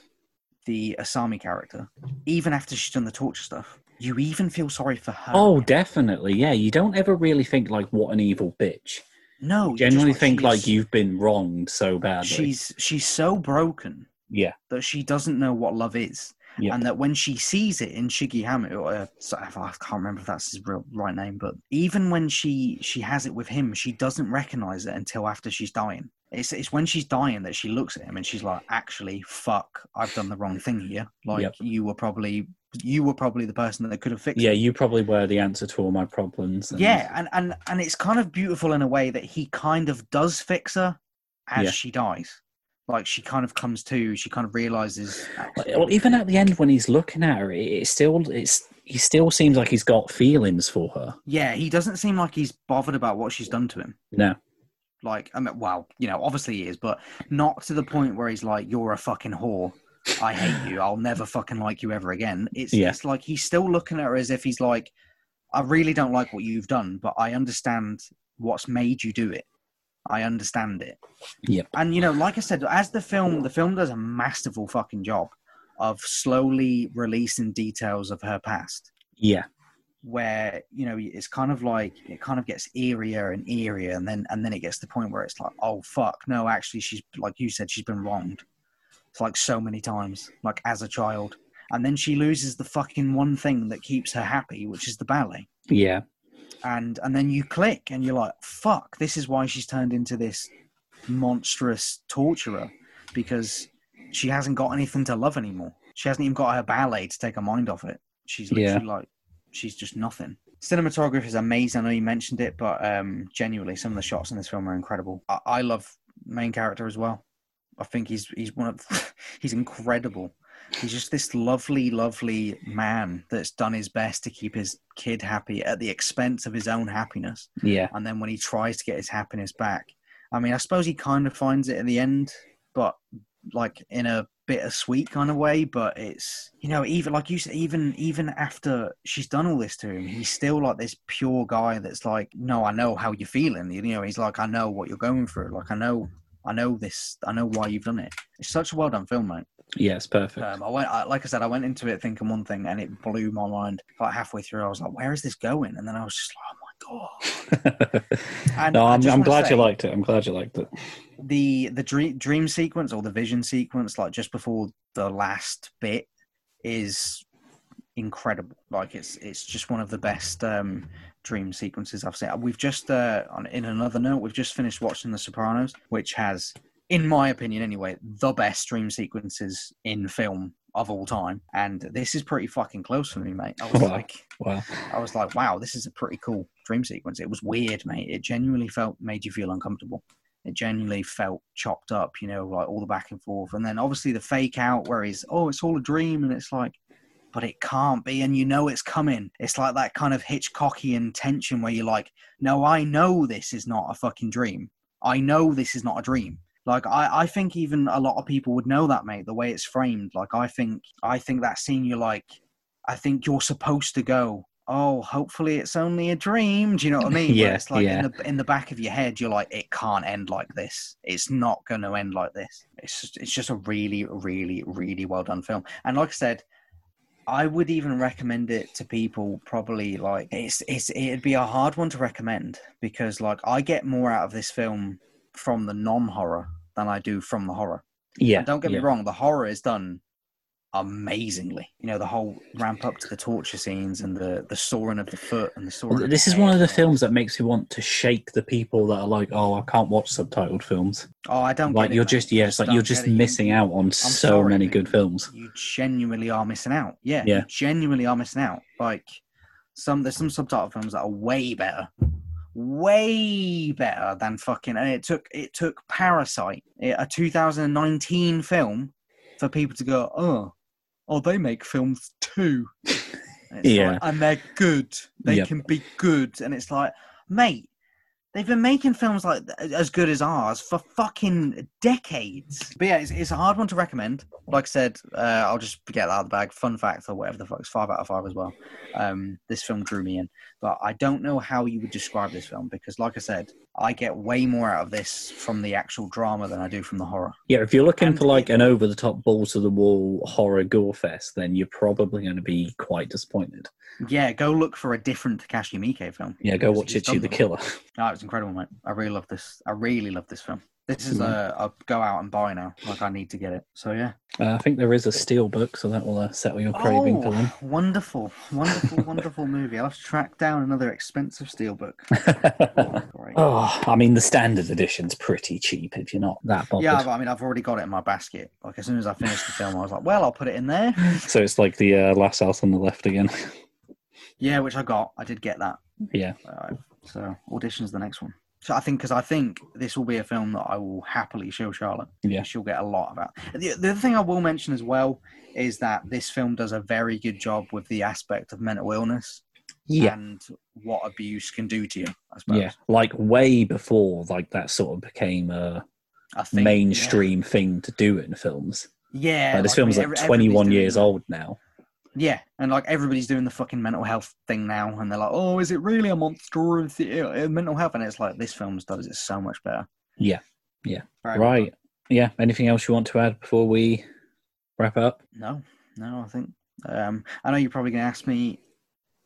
the Asami character, even after she's done the torture stuff, you even feel sorry for her. Oh, definitely. Yeah, you don't ever really think like what an evil bitch. no! You just genuinely think like you've been wronged so badly. She's she's so broken yeah, that she doesn't know what love is. Yeah. And that when she sees it in Shigeharu, or uh, I can't remember if that's his real right name, but even when she she has it with him, she doesn't recognize it until after she's dying. It's it's when she's dying that she looks at him and she's like, "Actually, fuck, I've done the wrong thing here. Like Yep. you were probably you were probably the person that could have fixed yeah. it." You probably were the answer to all my problems. and- Yeah, and, and and it's kind of beautiful in a way that he kind of does fix her as Yeah. she dies. Like she kind of comes to, she kind of realizes. Well, even at the end when he's looking at her, it, it still it's he still seems like he's got feelings for her. Yeah, he doesn't seem like he's bothered about what she's done to him. No. Like, I mean, well, you know, obviously he is, but not to the point where he's like, "You're a fucking whore. I hate you. I'll never fucking like you ever again." It's Yeah. it's like he's still looking at her as if he's like, "I really don't like what you've done, but I understand what's made you do it. I understand it." Yep. And you know, like I said, as the film, the film does a masterful fucking job of slowly releasing details of her past Yeah. Where you know it's kind of like it kind of gets eerier and eerier and then and then it gets to the point where it's like oh fuck no actually she's like you said she's been wronged it's like so many times like as a child and then she loses the fucking one thing that keeps her happy which is the ballet Yeah. and and then you click and you're like fuck this is why she's turned into this monstrous torturer because she hasn't got anything to love anymore she hasn't even got her ballet to take her mind off it she's Yeah. literally like she's just nothing. Cinematography is amazing. I know you mentioned it but um genuinely some of the shots in this film are incredible. I, I love main character as well. I think he's he's one of he's incredible. He's just this lovely lovely man that's done his best to keep his kid happy at the expense of his own happiness. Yeah. and then when he tries to get his happiness back i mean i suppose he kind of finds it in the end but like in a bittersweet kind of way but it's you know even like you said even even after she's done all this to him he's still like this pure guy that's like no i know how you're feeling you know he's like i know what you're going through like i know i know this i know why you've done it it's such a well done film mate Yeah. It's perfect. um, I went, I, like I said, I went into it thinking one thing, and it blew my mind. Like halfway through, I was like, "Where is this going?" And then I was just like, "Oh my god!" No, I'm, I'm glad say, you liked it. I'm glad you liked it. The the dream dream sequence or the vision sequence, like just before the last bit, is incredible. Like it's it's just one of the best um, dream sequences I've seen. We've just uh, on in another note, we've just finished watching The Sopranos, which has, in my opinion, anyway, the best dream sequences in film of all time. And this is pretty fucking close for me, mate. I was Wow. like, Wow. I was like, wow, this is a pretty cool dream sequence. It was weird, mate. It genuinely felt made you feel uncomfortable. It genuinely felt chopped up, you know, like all the back and forth. And then obviously the fake out where he's, oh, it's all a dream. And it's like, but it can't be, and you know it's coming. It's like that kind of Hitchcockian tension where you're like, no, I know this is not a fucking dream. I know this is not a dream. Like I, I think even a lot of people would know that, mate. The way it's framed, like I think, I think that scene. You're like, I think you're supposed to go. Oh, hopefully it's only a dream. Do you know what I mean? Yeah, Where it's like yeah. in the in the back of your head, you're like, it can't end like this. It's not going to end like this. It's just, it's just a really, really, really well done film. And like I said, I would even recommend it to people. Probably like it's it's it'd be a hard one to recommend because like I get more out of this film from the non horror than I do from the horror. Yeah. And don't get yeah. me wrong, the horror is done amazingly. You know, the whole ramp up to the torture scenes and the the sawing of the foot and the. Well, This is one of the films that makes you want to shake the people that are like, "Oh, I can't watch subtitled films." Oh, I don't. Like get it, you're mate. just, yeah, it's like you're just it. You- missing out on so sorry, many good films. You genuinely are missing out. Yeah, Yeah. you genuinely are missing out. Like some there's some subtitle films that are way better, way better than fucking. And it took it took Parasite, a 2019 film, for people to go, oh, oh, they make films too. And Yeah. like, and they're good. They Yep. can be good, and it's like, mate. They've been making films like as good as ours for fucking decades. But yeah, it's, it's a hard one to recommend. Like I said, uh, I'll just get that out of the bag. Fun fact or whatever the fuck. It's five out of five as well. Um, this film drew me in, but I don't know how you would describe this film because, like I said, I get way more out of this from the actual drama than I do from the horror. Yeah, if you're looking And for like an over the top, balls to the wall horror gore fest, then you're probably going to be quite disappointed. Yeah, go look for a different Takashi Miike film. Yeah, go watch Ichi the. Killer. Oh, it was incredible, mate. I really love this. I really love this film. This is Mhm. a, a go out and buy now. Like I need to get it. So yeah. Uh, I think there is a steel book, so that will uh, settle your craving for Oh, them. wonderful, wonderful, wonderful movie. I'll have to track down another expensive steel book. oh, I mean, the standard edition's pretty cheap if you're not that bothered. Yeah, but I mean, I've already got it in my basket. Like as soon as I finished the film, I was like, "Well, I'll put it in there." So it's like the uh, last house on the left again. Yeah, which I got. I did get that. yeah. Uh, so audition's the next one. So I think because I think this will be a film that I will happily show Charlotte. Yeah. she'll get a lot about. The, the other thing I will mention as well is that this film does a very good job with the aspect of mental illness Yeah. and what abuse can do to you. I suppose. Yeah. Like way before like that sort of became a think, mainstream thing to do in films. Yeah, Like, this like, film's like 21 years old now. Yeah, and like everybody's doing the fucking mental health thing now, and they're like, "Oh, is it really a monster of the, uh, mental health?" And it's like this film does it so much better. Yeah. Yeah. Very well Right. Yeah. Anything else you want to add before we wrap up? No, no, I think. Um, I know you're probably going to ask me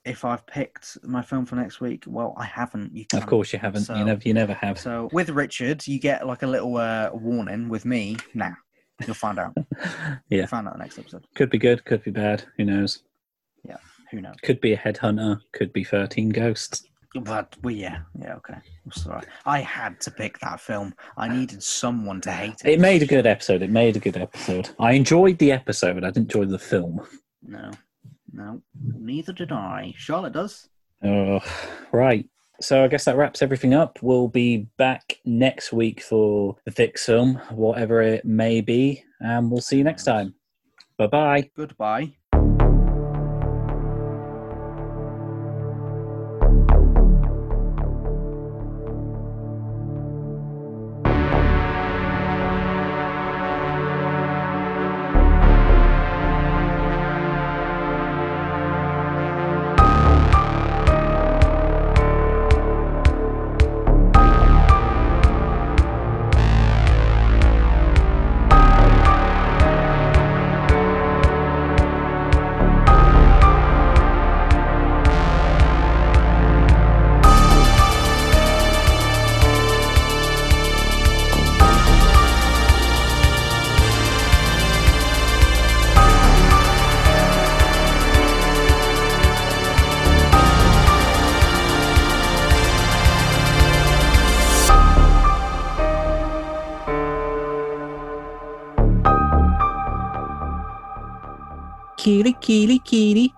if I've picked my film for next week. Well, I haven't. You Of course you haven't. So- you never. You never have. So with Richard, you get like a little uh, warning. With me, nah, you'll find out. Yeah. You'll find out the next episode. Could be good. Could be bad. Who knows? Yeah. Who knows? Could be a headhunter. Could be 13 ghosts. But well, yeah, yeah, okay. I'm sorry. I had to pick that film. I needed someone to hate it. It made a good episode. It made a good episode. I enjoyed the episode. But I didn't enjoy the film. No, no, neither did I. Charlotte does. Oh, right. So I guess that wraps everything up. We'll be back next week for the Vix film, whatever it may be, and we'll see you next time. Bye bye. Goodbye. Kitty, kitty, kitty.